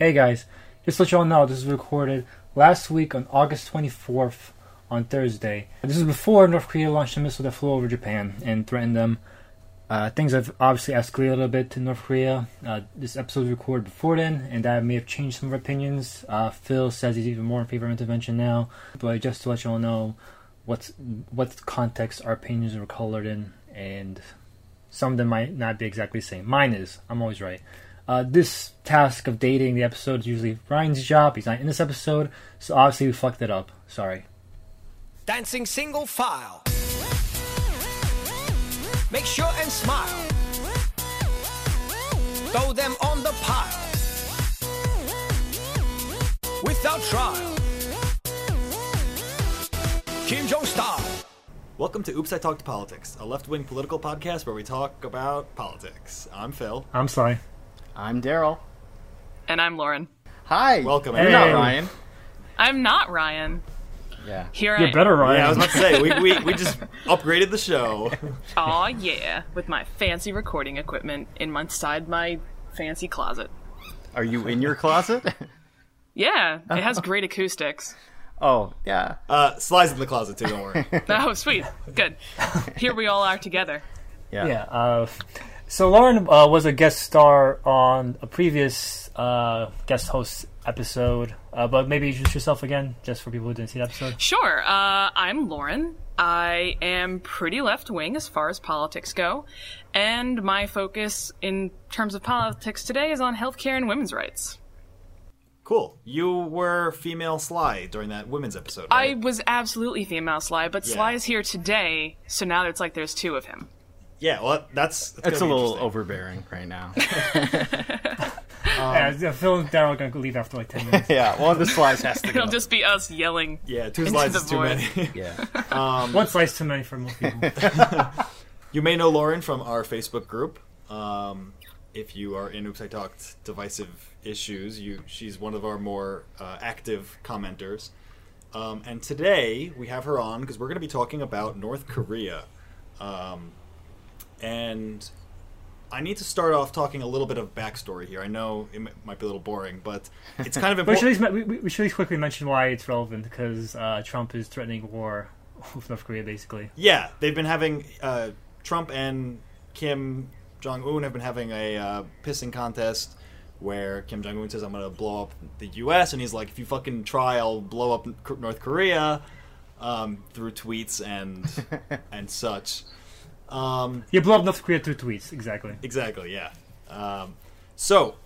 Hey guys, just to let y'all know, this was recorded last week on August 24th on Thursday. This is before North Korea launched a missile that flew over Japan and threatened them. Uh, things have obviously escalated a little bit to North Korea. Uh, this episode was recorded before then, and that may have changed some of our opinions. Uh, Phil says he's even more in favor of intervention now, but just to let y'all know what's what context our opinions are colored in, and some of them might not be exactly the same. Mine is. I'm always right. Uh, this task of dating the episode is usually Ryan's job. He's not in this episode, so obviously we fucked it up. Sorry. Dancing single file. Make sure and smile. Throw them on the pile. Without trial. Kim Jong style. Welcome to Oops, I Talked to Politics, a left wing political podcast where we talk about politics. I'm Phil. I'm sorry. I'm Daryl. And I'm Lauren. Hi. Welcome, Hey. You're not. Ryan. I'm not Ryan. Yeah. Here You're am. better, Ryan. Yeah, I was about to say, we, we, we just upgraded the show. Aw, yeah. With my fancy recording equipment in my- inside my fancy closet. Are you in your closet? Yeah, it has great acoustics. oh, yeah. Uh, Sly's in the closet too, don't worry. Oh, sweet. Good. Here we all are together. Yeah. Yeah. Uh, so Lauren uh, was a guest star on a previous uh, guest host episode, uh, but maybe introduce yourself again, just for people who didn't see the episode. Sure. Uh, I'm Lauren. I am pretty left wing as far as politics go, and my focus in terms of politics today is on healthcare and women's rights. Cool. You were female Sly during that women's episode, I was absolutely female Sly, but Yeah. Sly is here today, so now it's like there's two of him. Yeah, well, that's... that's It's a little overbearing right now. yeah, yeah, Phil and Daryl are going to leave after like 10 minutes. yeah, one of the slides has to go. It'll just be us yelling. Yeah, two Into slides the is too void. many. Yeah. One slice too many for most people. You may know Lauren from our Facebook group. Um, if you are in Oops I Talked divisive issues, you she's one of our more uh, active commenters. Um, and today we have her on because we're going to be talking about North Korea. Um, and I need to start off talking a little bit of backstory here. I know it might be a little boring, but it's kind of But we should, at least, we, we should at least quickly mention why it's relevant, because uh, Trump is threatening war with North Korea, basically. Yeah, they've been having uh, Trump and Kim Jong Un have been having a uh, pissing contest where Kim Jong Un says, "I'm going to blow up the U.S." and he's like, "If you fucking try, I'll blow up North Korea." Um, through tweets and and such. Um, You blow up North Korea through tweets, exactly. Exactly, yeah. Um, so,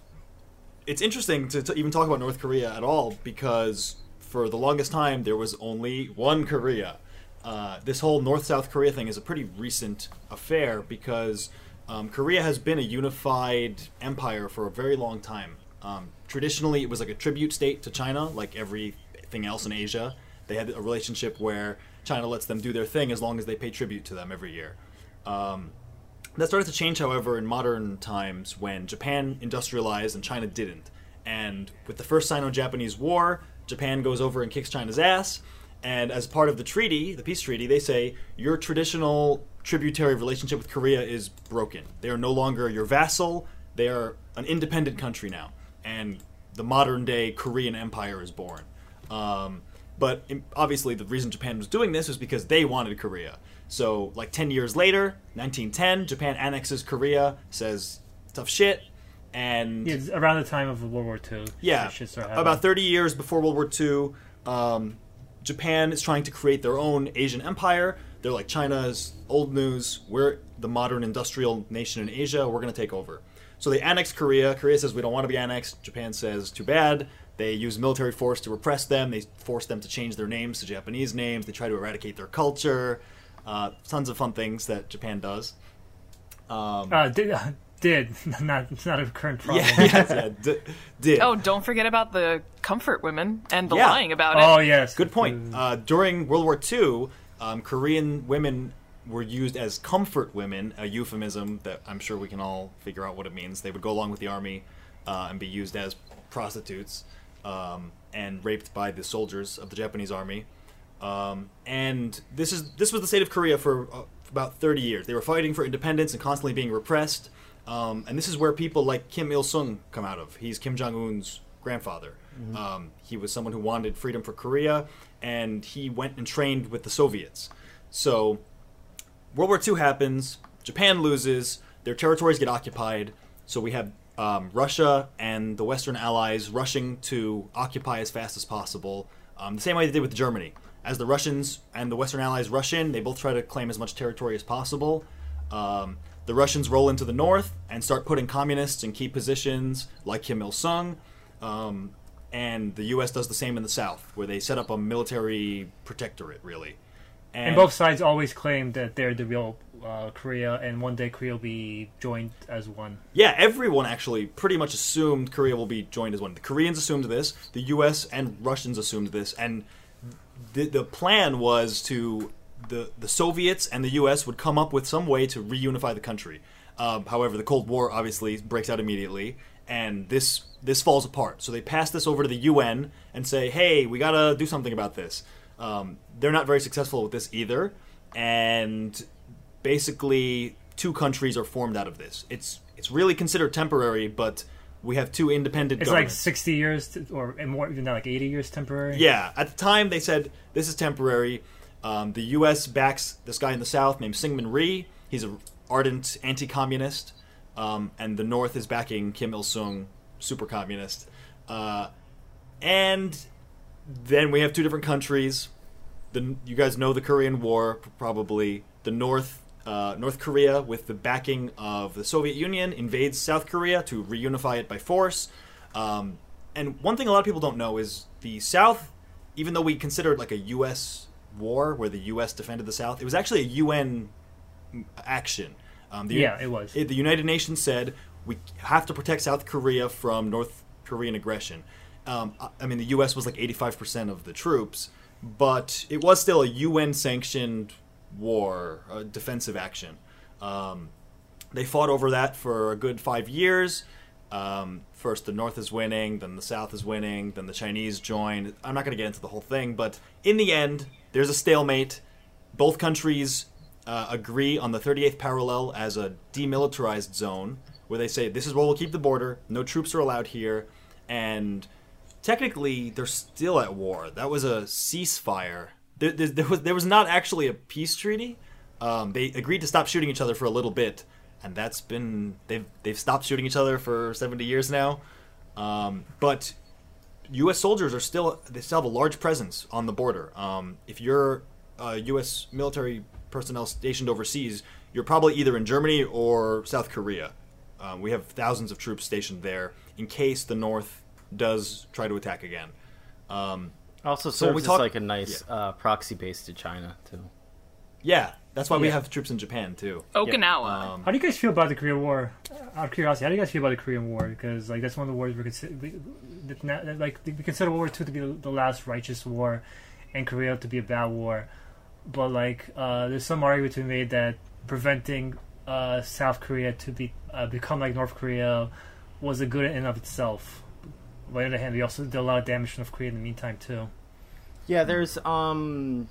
it's interesting to, even talk about North Korea at all because for the longest time there was only one Korea. Uh, this whole North South Korea thing is a pretty recent affair because um, Korea has been a unified empire for a very long time. Um, traditionally, it was like a tribute state to China, like everything else in Asia. They had a relationship where China lets them do their thing as long as they pay tribute to them every year. Um, that started to change, however, in modern times when Japan industrialized and China didn't. And with the first Sino Japanese War, Japan goes over and kicks China's ass. And as part of the treaty, the peace treaty, they say your traditional tributary relationship with Korea is broken. They are no longer your vassal, they are an independent country now. And the modern day Korean Empire is born. Um, but obviously, the reason Japan was doing this was because they wanted Korea. So, like 10 years later, 1910, Japan annexes Korea, says tough shit, and Yeah, around the time of World War II. yeah, that shit started happening. about 30 years before World War II, um, Japan is trying to create their own Asian empire. They're like China's old news. We're the modern industrial nation in Asia. We're going to take over. So they annex Korea. Korea says we don't want to be annexed. Japan says too bad. They use military force to repress them. They force them to change their names to Japanese names. They try to eradicate their culture. Uh, tons of fun things that Japan does. Um, Uh, did, uh, did. not, it's not a current problem. yeah, yes, yeah, d- did. Oh, don't forget about the comfort women and the Yeah. lying about it. Oh, yes. Good point. Uh, during World War II, um, Korean women were used as comfort women, a euphemism that I'm sure we can all figure out what it means. They would go along with the army uh, and be used as prostitutes um, and raped by the soldiers of the Japanese army. Um, and this is this was the state of Korea for, uh, for about 30 years. They were fighting for independence and constantly being repressed. Um, and this is where people like Kim Il Sung come out of. He's Kim Jong Un's grandfather. Um, he was someone who wanted freedom for Korea, and he went and trained with the Soviets. So World War II happens. Japan loses. Their territories get occupied. So we have um, Russia and the Western Allies rushing to occupy as fast as possible. Um, the same way they did with Germany. As the Russians and the Western Allies rush in, they both try to claim as much territory as possible. Um, the Russians roll into the north and start putting communists in key positions like Kim Il sung. Um, and the U.S. does the same in the south, where they set up a military protectorate, really. And both sides always claim that they're the real uh, Korea, and one day Korea will be joined as one. Yeah, everyone actually pretty much assumed Korea will be joined as one. The Koreans assumed this, the U.S. and Russians assumed this, and the the plan was to the the Soviets and the U.S. would come up with some way to reunify the country. Um, however, the Cold War obviously breaks out immediately, and this this falls apart. So they pass this over to the UN and say, "Hey, we gotta do something about this." Um, they're not very successful with this either, and basically two countries are formed out of this. It's it's really considered temporary, but we have two independent. It's like sixty years, to, or more even now, like eighty years temporary. Yeah, at the time they said this is temporary. Um, the U.S. backs this guy in the South named Syngman Rhee. He's an ardent anti-communist, um, and the North is backing Kim Il Sung, super communist. Uh, and then we have two different countries. The you guys know the Korean War probably. The North uh, North Korea, with the backing of the Soviet Union, invades South Korea to reunify it by force. Um, and one thing a lot of people don't know is the South, even though we consider it like a U.S. war where the U.S. defended the South, it was actually a UN action. Um, the, Yeah, it was. the United Nations said we have to protect South Korea from North Korean aggression. Um, I- I mean, the U.S. was like 85% of the troops, but it was still a UN sanctioned war, a defensive action. Um, they fought over that for a good five years. Um, first, the North is winning, then the South is winning, then the Chinese join. I'm not going to get into the whole thing, but in the end, there's a stalemate. Both countries uh, agree on the 38th parallel as a demilitarized zone, where they say this is where we'll keep the border, no troops are allowed here, and technically they're still at war. That was a ceasefire. There, there, there was there was not actually a peace treaty. Um, they agreed to stop shooting each other for a little bit, and that's been they've they've stopped shooting each other for 70 years now. Um, but U.S. soldiers are still they still have a large presence on the border. Um, if you're a U.S. military personnel stationed overseas, you're probably either in Germany or South Korea. Um, we have thousands of troops stationed there in case the North does try to attack again. Um, Also So when serves we as like a nice uh, proxy base to China too. yeah, that's why we have troops in Japan too. Okinawa. Um, How do you guys feel about the Korean War? Out of curiosity, how do you guys feel about the Korean War? Because like that's one of the wars we consider, we, that like we consider World War II to be the last righteous war, and Korea to be a bad war. But like, uh, there's some argument to be made that preventing uh, South Korea to be uh, become like North Korea was a good in and of itself. But on the other hand, we also did a lot of damage to North Korea in the meantime too. Yeah, there's um,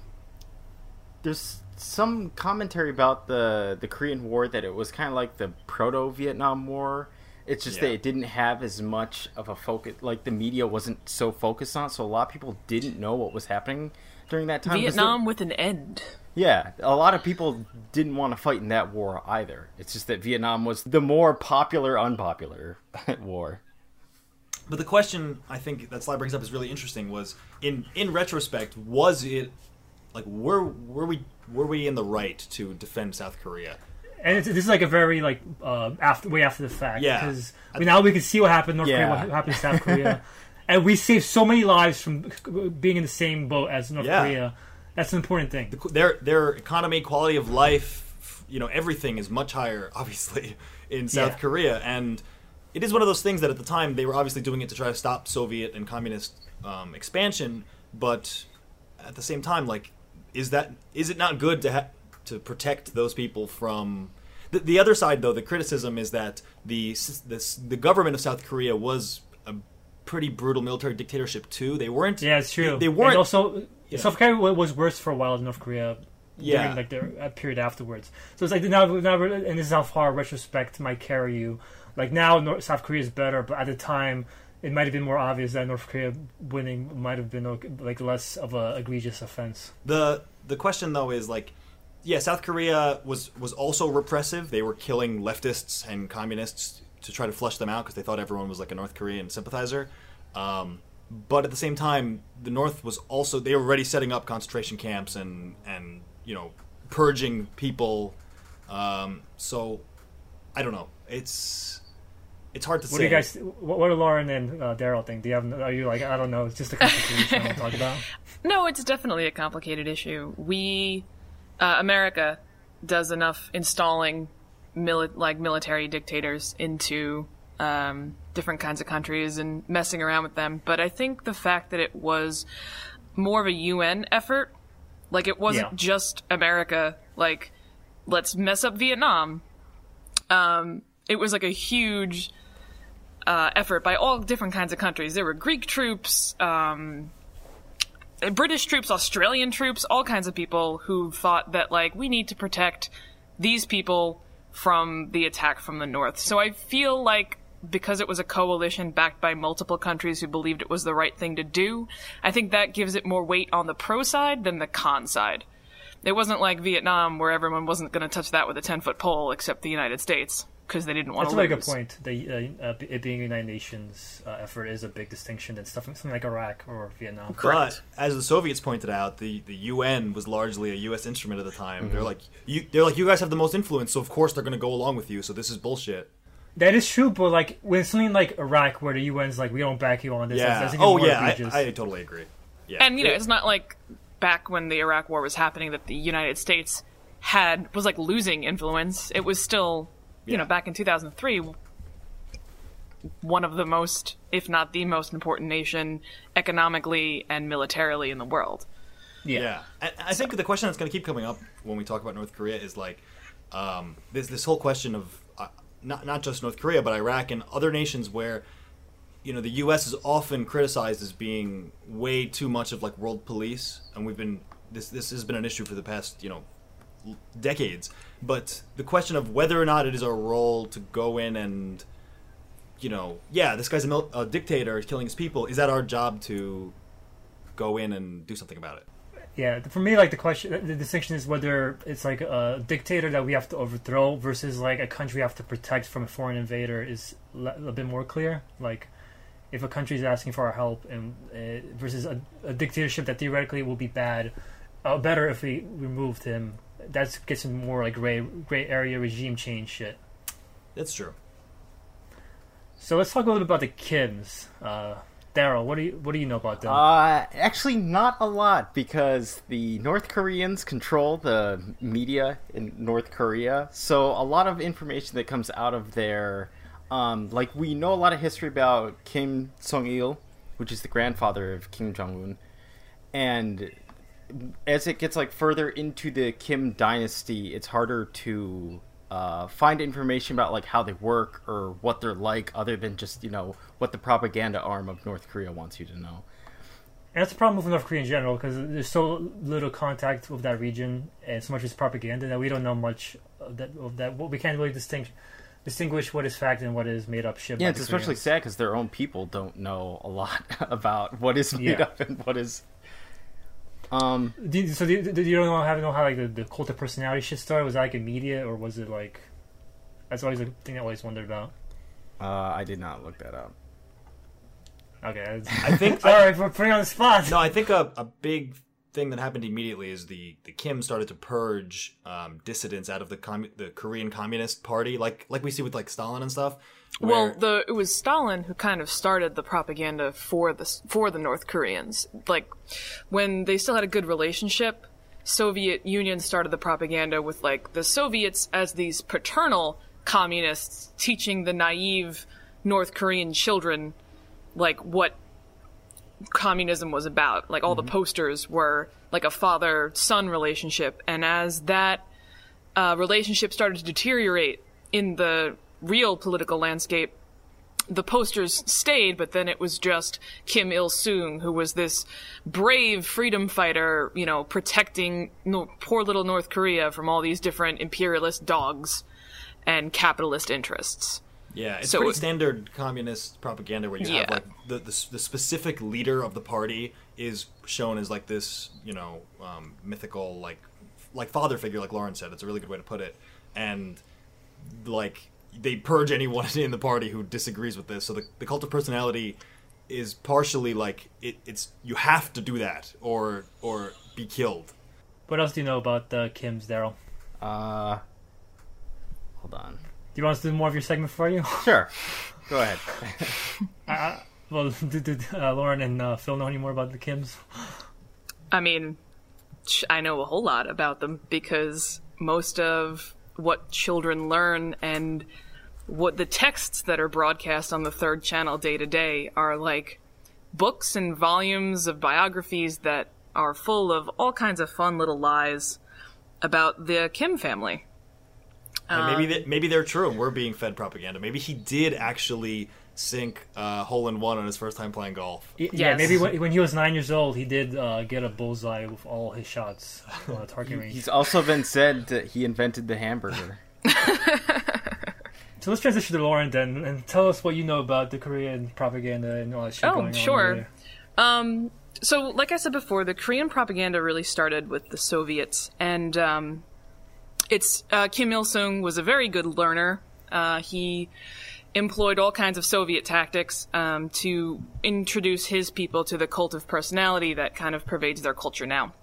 there's some commentary about the the Korean War that it was kind of like the proto Vietnam War. It's just that it didn't have as much of a focus. Like the media wasn't so focused on, it, so a lot of people didn't know what was happening during that time. there- Vietnam with an end. Yeah, a lot of people didn't want to fight in that war either. It's just that Vietnam was the more popular, unpopular war. But the question I think that slide brings up is really interesting. Was in in retrospect, was it like were were we were we in the right to defend South Korea? And it's, this is like a very like uh, after way after the fact. Yeah. Because I mean, now we can see what happened in North Korea, what happened in South Korea, and we saved so many lives from being in the same boat as North Yeah. Korea. That's an important thing. Their their economy, quality of life, you know, everything is much higher, obviously, in South Yeah. Korea, and it is one of those things that at the time they were obviously doing it to try to stop Soviet and communist um, expansion, but at the same time, like, is that is it not good to ha- to protect those people from? The, the other side, though, the criticism is that the this, the government of South Korea was a pretty brutal military dictatorship too. They weren't. Yeah, it's true. They, they weren't. And also, Yeah. South Korea was worse for a while than North Korea. Yeah. During like uh, period afterwards. So it's like now, now, and this is how far retrospect might carry you. Like now, North, South Korea is better, but at the time, it might have been more obvious that North Korea winning might have been okay- like less of a egregious offense. The the question though is like, yeah, South Korea was was also repressive. They were killing leftists and communists to try to flush them out because they thought everyone was like a North Korean sympathizer. Um, but at the same time, the North was also they were already setting up concentration camps and and you know purging people. Um, so I don't know. It's it's hard to What say. What do you guys? What, what do Lauren and uh, Daryl think? Do you have? Are you like I don't know? It's just a complicated issue to talk about. No, it's definitely a complicated issue. We, uh, America, does enough installing mili- like military dictators into um, different kinds of countries and messing around with them. But I think the fact that it was more of a UN effort, like it wasn't Yeah. just America, like let's mess up Vietnam. Um, it was like a huge uh, effort by all different kinds of countries. There were Greek troops, um, British troops, Australian troops, all kinds of people who thought that like we need to protect these people from the attack from the north. So I feel like because it was a coalition backed by multiple countries who believed it was the right thing to do, I think that gives it more weight on the pro side than the con side. It wasn't like Vietnam where everyone wasn't going to touch that with a 10 foot pole except the United States because they didn't want to. That's to a very good point. The uh, uh, it being a United Nations uh, effort is a big distinction than stuff something like Iraq or Vietnam. But as the Soviets pointed out, the, the UN was largely a U.S. instrument at the time. They're like you. They're like you guys have the most influence, so of course they're going to go along with you. So this is bullshit. That is true, but like when something like Iraq, where the UN's like, we don't back you on this. Yeah. That's, that's oh yeah. I, I totally agree. Yeah. And you know, it's not like back when the Iraq War was happening that the United States had was like losing influence. It was still, you know, back in 2003 one of the most if not the most important nation economically and militarily in the world. Yeah, I, I think the question that's going to keep coming up when we talk about North Korea is like um, this this whole question of uh, not not just North Korea but Iraq and other nations where you know the U.S. is often criticized as being way too much of like world police, and we've been this this has been an issue for the past you know l- decades. But the question of whether or not it is our role to go in and you know, yeah, this guy's a, mil- a dictator, he's killing his people. Is that our job to go in and do something about it? Yeah, for me, like the question, the distinction is whether it's like a dictator that we have to overthrow versus like a country we have to protect from a foreign invader is a bit more clear. Like, if a country is asking for our help, and uh, versus a, a dictatorship that theoretically will be bad, uh, better if we removed him. That gets in more like gray gray area regime change shit. That's true. So let's talk a little bit about the Kims. Uh, Daryl, what do you what do you know about them? Uh, actually, not a lot because the North Koreans control the media in North Korea. So a lot of information that comes out of there, um, like we know a lot of history about Kim Jong Il, which is the grandfather of Kim Jong Un, and as it gets like further into the Kim dynasty, it's harder to uh, find information about like how they work or what they're like, other than just you know what the propaganda arm of North Korea wants you to know. And that's a problem with North Korea in general because there's so little contact with that region and so much is propaganda that we don't know much of that. Of that we can't really distinguish distinguish what is fact and what is made up shit. Yeah, it's especially sad because their own people don't know a lot about what is made Yeah. up and what is. Um, Do you, so do you, do you don't know how to know how like the, the cult of personality shit started? Was that like immediate or was it like? That's always a thing I always wondered about. uh, I did not look that up. Okay, I think sorry for putting you on the spot. No, I think a, a big thing that happened immediately is the, the Kim started to purge um, dissidents out of the commu- the Korean Communist Party, like like we see with like Stalin and stuff. Well, the it was Stalin who kind of started the propaganda for the for the North Koreans. Like when they still had a good relationship, Soviet Union started the propaganda with like the Soviets as these paternal communists teaching the naive North Korean children like what communism was about. Like all the posters were like a father son relationship, and as that uh, relationship started to deteriorate in the real political landscape, the posters stayed, but then it was just Kim Il Sung, who was this brave freedom fighter, you know, protecting no- poor little North Korea from all these different imperialist dogs and capitalist interests. Yeah, it's So pretty standard communist propaganda where you have like the, the the specific leader of the party is shown as like this, you know, um, mythical like like father figure, like Lauren said. It's a really good way to put it, and like they purge anyone in the party who disagrees with this. So the the cult of personality is partially like it, it's you have to do that or or be killed. What else do you know about the Kims, Daryl? Uh, hold on. Do you want us to do more of your segment for you? Sure, go ahead. well, did, did uh, Lauren and uh, Phil know any more about the Kims? I mean, I know a whole lot about them because most of what children learn and what the texts that are broadcast on the third channel day to day are like books and volumes of biographies that are full of all kinds of fun little lies about the Kim family. And Um, maybe they, maybe they're true, and we're being fed propaganda. Maybe he did actually sink uh, hole in one on his first time playing golf. Y- Yeah, Yes. maybe when, when he was nine years old, he did uh, get a bullseye with all his shots on a target range. He's also been said that he invented the hamburger. So let's transition to Lauren then, and tell us what you know about the Korean propaganda and all that shit Oh, going on. sure. over there. Um, so, like I said before, the Korean propaganda really started with the Soviets, and um, it's uh, Kim Il Sung was a very good learner. Uh, he employed all kinds of Soviet tactics um, to introduce his people to the cult of personality that kind of pervades their culture now.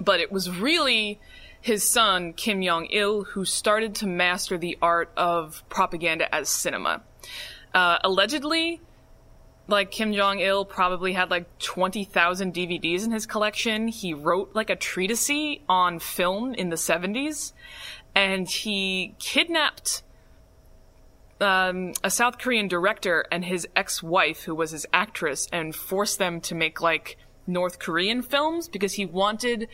But it was really his son Kim Jong Il who started to master the art of propaganda as cinema. Uh, allegedly, like Kim Jong Il probably had like 20,000 DVDs in his collection. He wrote like a treatise on film in the 70s and he kidnapped um, a South Korean director and his ex-wife who was his actress and forced them to make like North Korean films because he wanted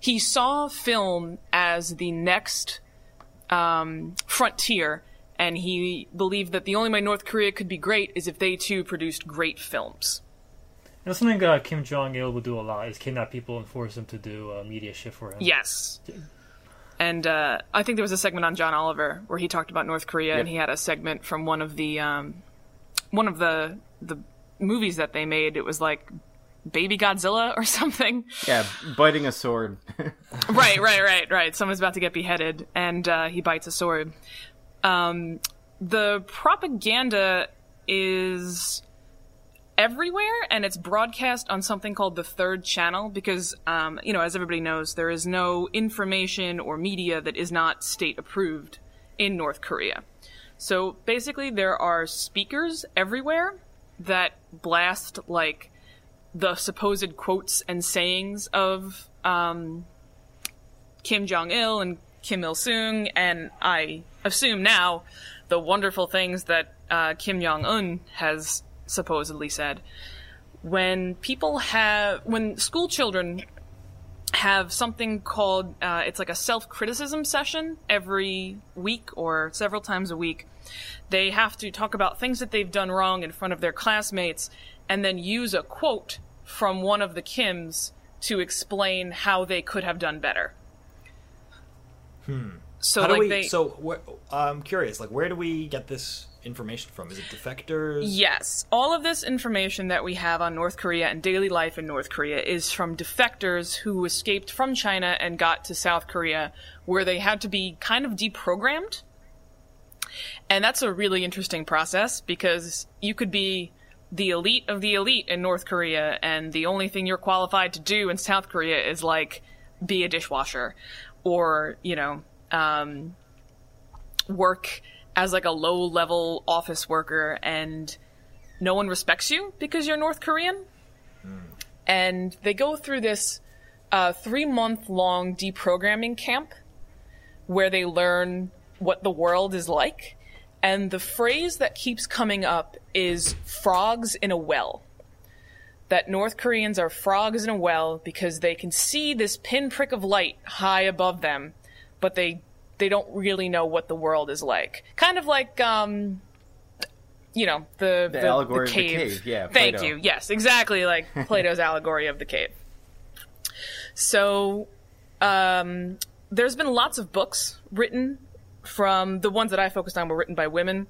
he saw film as the next um, frontier and he believed that the only way North Korea could be great is if they too produced great films. You know, something uh, Kim Jong Il would do a lot is kidnap people and force them to do uh, media shit for him. Yes. And uh, I think there was a segment on John Oliver where he talked about North Korea, and he had a segment from one of the um, one of the the movies that they made. It was like Baby Godzilla or something. Yeah, biting a sword. right, right, right, right. Someone's about to get beheaded, and uh, he bites a sword. Um, the propaganda is everywhere, and it's broadcast on something called the third channel because, um, you know, as everybody knows, there is no information or media that is not state approved in North Korea. So basically, there are speakers everywhere that blast like the supposed quotes and sayings of um, Kim Jong Il and Kim Il Sung, and I assume now the wonderful things that uh, Kim Jong Un has supposedly said. When people have, when school children have something called, uh, it's like a self criticism session every week or several times a week. They have to talk about things that they've done wrong in front of their classmates and then use a quote from one of the Kims to explain how they could have done better. So, How do like, we? they. So I'm curious. Like, where do we get this information from? Is it defectors? Yes, all of this information that we have on North Korea and daily life in North Korea is from defectors who escaped from China and got to South Korea, where they had to be kind of deprogrammed. And that's a really interesting process because you could be the elite of the elite in North Korea, and the only thing you're qualified to do in South Korea is like be a dishwasher or, you know, um, work as like a low level office worker and no one respects you because you're North Korean. And they go through this uh, three month long deprogramming camp where they learn what the world is like. And the phrase that keeps coming up is frogs in a well. That North Koreans are frogs in a well because they can see this pinprick of light high above them, but they they don't really know what the world is like. Kind of like um you know, the the, allegory of the cave. cave, yeah, Thank you. Yes, exactly like Plato's allegory of the cave. So um there's been lots of books written from the ones that I focused on were written by women.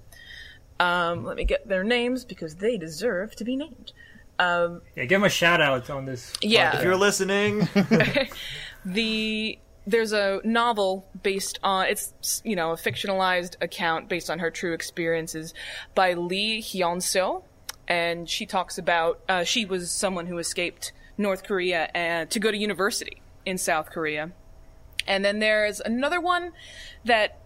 Um, let me get their names because they deserve to be named. Yeah, give them a shout out on this. Yeah. If you're listening, the there's a novel based on it's you know a fictionalized account based on her true experiences by Lee Hyun Seo, and she talks about uh, she was someone who escaped North Korea and to go to university in South Korea, and then there's another one that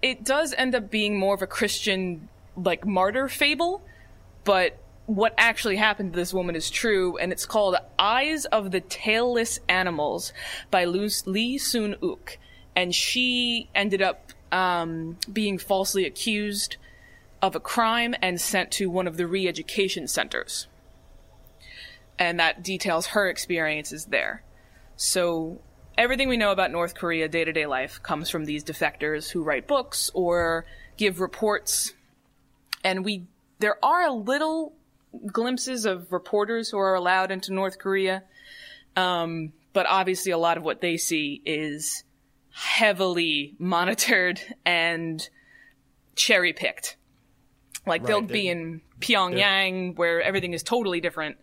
it does end up being more of a Christian like martyr fable, but what actually happened to this woman is true, and it's called Eyes of the Tailless Animals by Lee Soon Ok. And she ended up um, being falsely accused of a crime and sent to one of the re education centers. And that details her experiences there. So, everything we know about North Korea day to day life comes from these defectors who write books or give reports. And we, there are a little glimpses of reporters who are allowed into North Korea. Um, but obviously, a lot of what they see is heavily monitored and cherry picked. Like they'll Right, be in Pyongyang where everything is totally different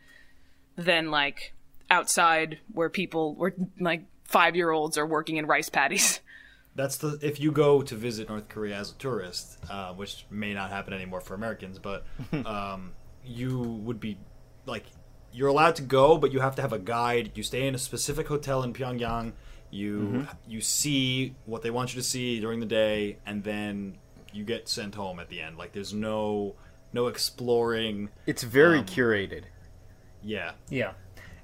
than like outside where people, where like five year olds are working in rice paddies. that's the if you go to visit North Korea as a tourist, uh, which may not happen anymore for Americans, but um, you would be like you're allowed to go, but you have to have a guide. You stay in a specific hotel in Pyongyang. You you see what they want you to see during the day, and then you get sent home at the end. Like there's no no exploring. It's very Um, curated. Yeah, Yeah.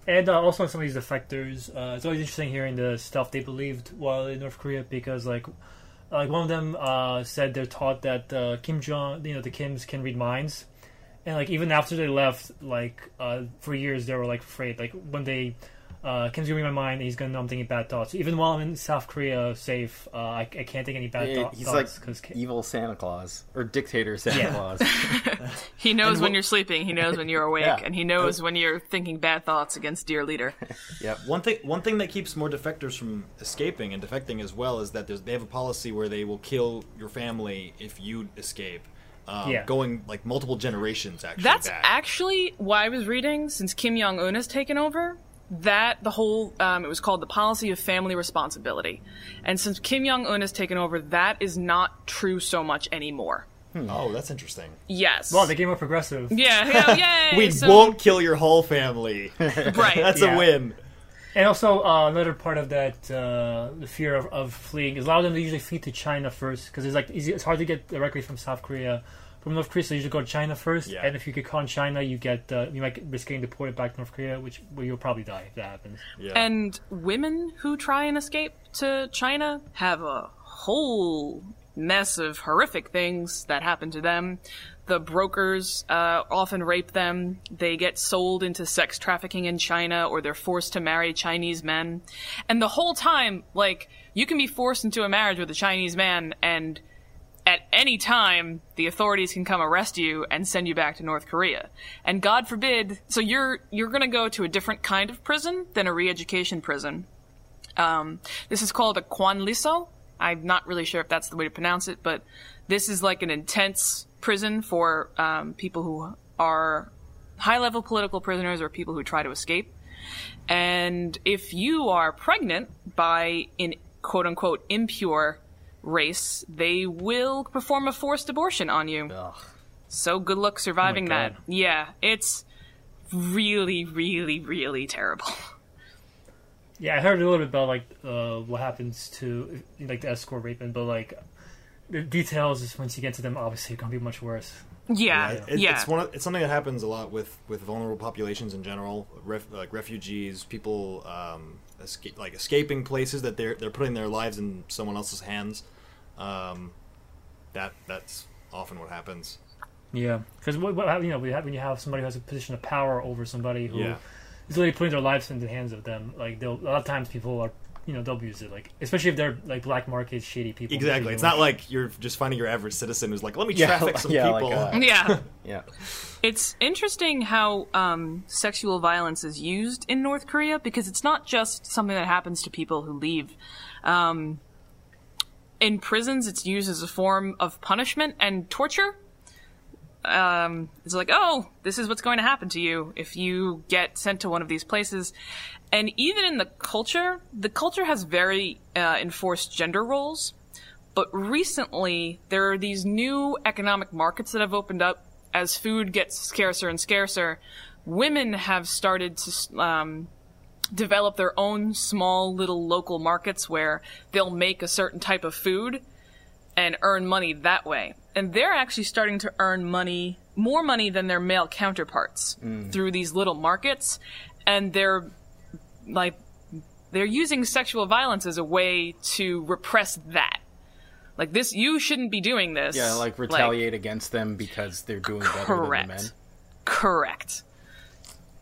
And uh, also on some of these defectors, uh, it's always interesting hearing the stuff they believed while in North Korea because, like, like one of them uh, said they're taught that uh, Kim Jong, you know, the Kims can read minds, and like even after they left, like uh, for years they were like afraid. Like when they uh, Kim's gonna read my mind, he's gonna know I'm thinking bad thoughts. Even while I'm in South Korea, safe, uh, I, I can't think any bad Eh, thou- He's like thoughts because evil Santa Claus or dictator Santa Yeah. Claus. He knows And when wh- you're sleeping, he knows when you're awake, Yeah. and he knows when you're thinking bad thoughts against dear leader. yep. One thing, one thing that keeps more defectors from escaping and defecting as well is that there's, they have a policy where they will kill your family if you escape. Um, Yeah. Going like multiple generations actually. That's back. actually why I was reading since Kim Jong Un has taken over. That the whole um, it was called the policy of family responsibility, and since Kim Jong Un has taken over, that is not true so much anymore. Oh, that's interesting. Yes. well, they get more progressive. yeah. yeah yay, we so- won't kill your whole family. Right. That's Yeah. a win. And also, uh, another part of that, uh, the fear of, of fleeing, is a lot of them they usually flee to China first because it's like easy. It's hard to get directly from South Korea, from North Korea. So you usually go to China first, Yeah. and if you get caught in China, you get uh, you might risk getting deported back to North Korea, which well, you'll probably die if that happens. Yeah. And women who try and escape to China have a whole mess of horrific things that happen to them. The brokers uh, often rape them. They get sold into sex trafficking in China, or they're forced to marry Chinese men. And the whole time, like, you can be forced into a marriage with a Chinese man, and at any time the authorities can come arrest you and send you back to North Korea. And God forbid, so you're you're going to go to a different kind of prison than a re-education prison. Um, this is called a Kwanliso. I'm not really sure if that's the way to pronounce it, but this is like an intense prison for um, people who are high-level political prisoners or people who try to escape. And if you are pregnant by an quote unquote impure race, they will perform a forced abortion on you. Ugh. So good luck surviving Oh that. Yeah, it's really, really, really terrible. Yeah, I heard a little bit about like uh, what happens to like the escort raping, but like the details is once you get to them, obviously, it's gonna be much worse. Yeah, It- yeah. It's one. Of, it's something that happens a lot with with vulnerable populations in general, ref, like refugees, people um, escape, like escaping places that they're they're putting their lives in someone else's hands. Um, that that's often what happens. Yeah, because what, what you know, we have, when you have somebody who has a position of power over somebody who Yeah. is literally putting their lives in the hands of them, like a lot of times people are you know they'll abuse it, like especially if they're like black market shady people. Exactly. It's not like you're just finding your average citizen who's like, let me Yeah, traffic some yeah, like, people. uh, yeah. Yeah. It's interesting how um, sexual violence is used in North Korea because it's not just something that happens to people who leave. Um, in prisons, it's used as a form of punishment and torture. Um, it's like, oh, this is what's going to happen to you if you get sent to one of these places. And even in the culture, the culture has very uh, enforced gender roles. But recently, there are these new economic markets that have opened up as food gets scarcer and scarcer. Women have started to um, develop their own small little local markets where they'll make a certain type of food and earn money that way. And they're actually starting to earn money, more money than their male counterparts mm. through these little markets. And they're like, they're using sexual violence as a way to repress that. Like this, you shouldn't be doing this. Yeah, like retaliate against them because they're doing better than the men. correct.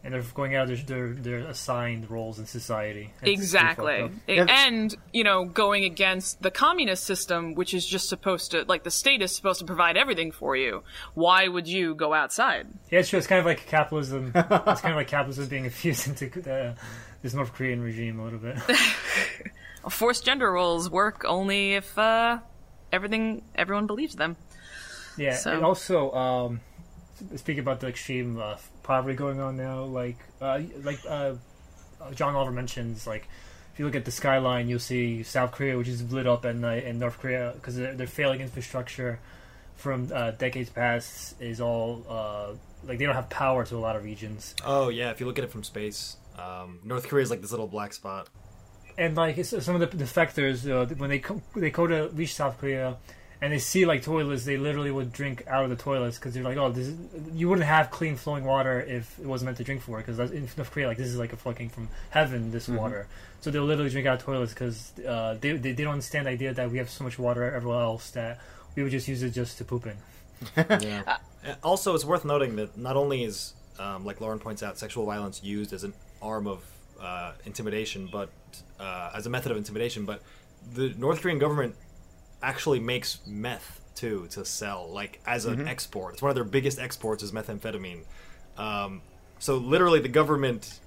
Correct. and they're going out of their, their their assigned roles in society. It's Exactly. fucked And, you know, going against the communist system, which is just supposed to, like, the state is supposed to provide everything for you. Why would you go outside? Yeah, it's true. It's kind of like capitalism. it's kind of like capitalism being infused into the, this North Korean regime a little bit. Forced gender roles work only if, uh, everything, everyone believes them. Yeah, So- and also um, speaking about the extreme uh, poverty going on now, like uh, like uh, John Oliver mentions, like if you look at the skyline, you'll see South Korea, which is lit up at night, and North Korea because their, failing infrastructure from uh, decades past is all uh, like they don't have power to a lot of regions. Oh yeah, if you look at it from space, um, North Korea is like this little black spot. and like some of the defectors uh, when they co- they go to reach South Korea and they see like toilets, they literally would drink out of the toilets because they're like, oh, this is, you wouldn't have clean flowing water if it wasn't meant to drink for. Because in North Korea, like this is like a fucking from heaven, this water. So they'll literally drink out of toilets because uh, they, they they don't understand the idea that we have so much water everywhere else that we would just use it just to poop in. Yeah. Uh, also, it's worth noting that not only is, um, like Lauren points out, sexual violence used as an arm of uh, intimidation, but uh, as a method of intimidation, but the North Korean government actually makes meth too to sell, like as an export. It's one of their biggest exports is methamphetamine. Um, so literally, the government,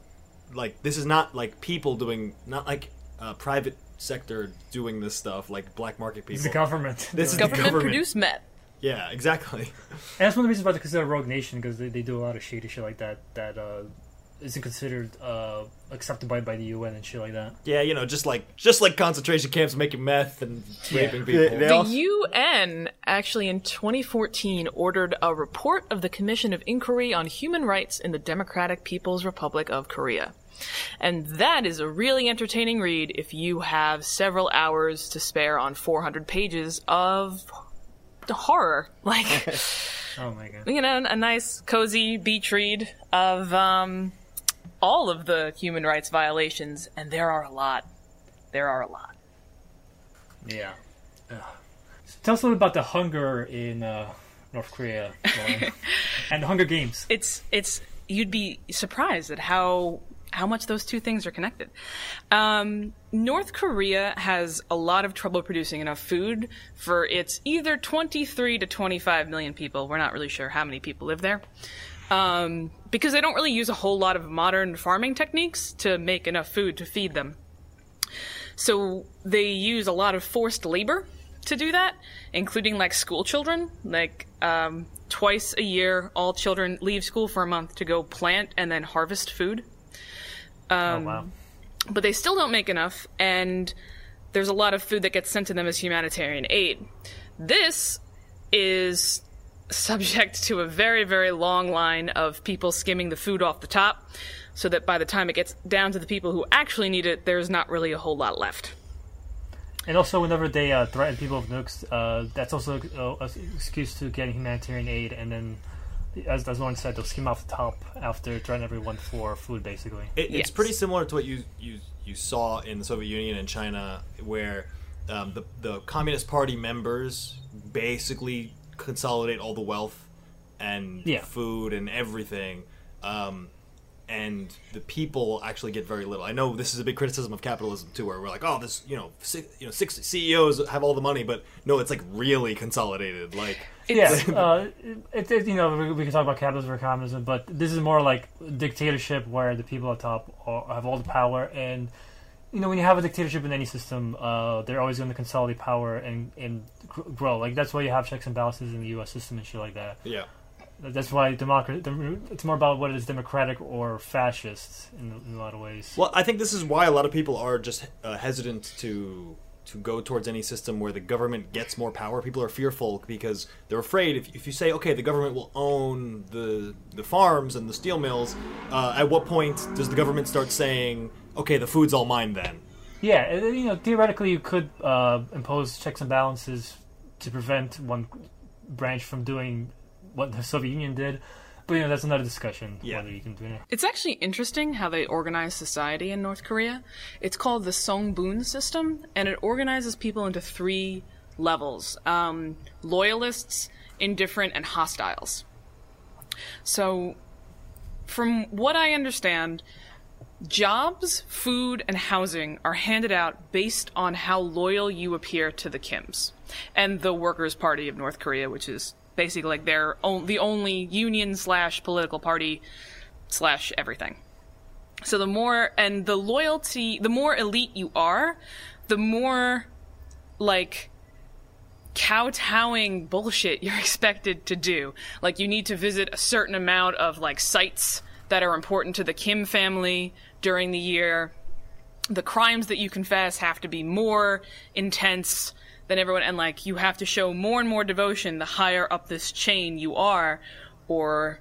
like this is not like people doing, not like uh, private sector doing this stuff, like black market people. It's the government. This is the Government, government. produced meth. Yeah, exactly. And that's one of the reasons why they consider rogue nation because they, they do a lot of shady shit like that that uh, isn't considered uh, accepted by by the UN and shit like that. Yeah, you know, just like just like concentration camps making meth and raping people. They- they The also- UN actually in 2014 ordered a report of the Commission of Inquiry on Human Rights in the Democratic People's Republic of Korea. And that is a really entertaining read if you have several hours to spare on 400 pages of horror. Like, Oh my god. you know, a nice, cozy beach read of um, all of the human rights violations, and there are a lot. There are a lot. Yeah. Ugh. So tell us a little about the hunger in uh, North Korea and the Hunger Games. it's it's you'd be surprised at how how much those two things are connected. Um, North Korea has a lot of trouble producing enough food for its either 23 to 25 million people. We're not really sure how many people live there. Um, because they don't really use a whole lot of modern farming techniques to make enough food to feed them. So they use a lot of forced labor to do that, including like school children. Like um, twice a year, all children leave school for a month to go plant and then harvest food. oh wow. But they still don't make enough, and there's a lot of food that gets sent to them as humanitarian aid. This is subject to a very, very long line of people skimming the food off the top, so that by the time it gets down to the people who actually need it, there's not really a whole lot left. And also, whenever they uh, threaten people with nukes, uh, that's also uh, an excuse to getting humanitarian aid. And then, as as Lauren said, they'll skim off the top after threatening everyone for food, basically. It, it's Yes. pretty similar to what you you you saw in the Soviet Union and China, where um, the the Communist Party members basically consolidate all the wealth and Yeah. food and everything. Um, and the people actually get very little. I know this is a big criticism of capitalism too, where we're like, "Oh, this, you know, six, you know, six CEOs have all the money," but no, it's like really consolidated. Like, Yeah, uh, it, it, you know, we, we can talk about capitalism or communism, but this is more like dictatorship where the people at top are, have all the power. And, you know, when you have a dictatorship in any system, uh, they're always going to consolidate power and, and grow. Like, that's why you have checks and balances in the U.S. system and shit like that. yeah, That's why democracy. It's more about what is democratic or fascist in, in a lot of ways. Well, I think this is why a lot of people are just uh, hesitant to to go towards any system where the government gets more power. People are fearful because they're afraid if, if you say, okay, the government will own the the farms and the steel mills, uh, at what point does the government start saying, okay, the food's all mine then? Yeah, you know, theoretically, you could uh, impose checks and balances to prevent one branch from doing what the Soviet Union did. But you know, that's another discussion. Yeah. Whether you can do it. It's actually interesting how they organize society in North Korea. It's called the Songbun system, and it organizes people into three levels um, loyalists, indifferent, and hostiles. So, from what I understand, jobs, food, and housing are handed out based on how loyal you appear to the Kims and the Workers' Party of North Korea, which is basically like their own, the only union slash political party slash everything. So the more and the loyalty, the more elite you are, the more like kowtowing bullshit you're expected to do. Like you need to visit a certain amount of like sites that are important to the Kim family during the year. The crimes that you confess have to be more intense than everyone and like you have to show more and more devotion the higher up this chain you are or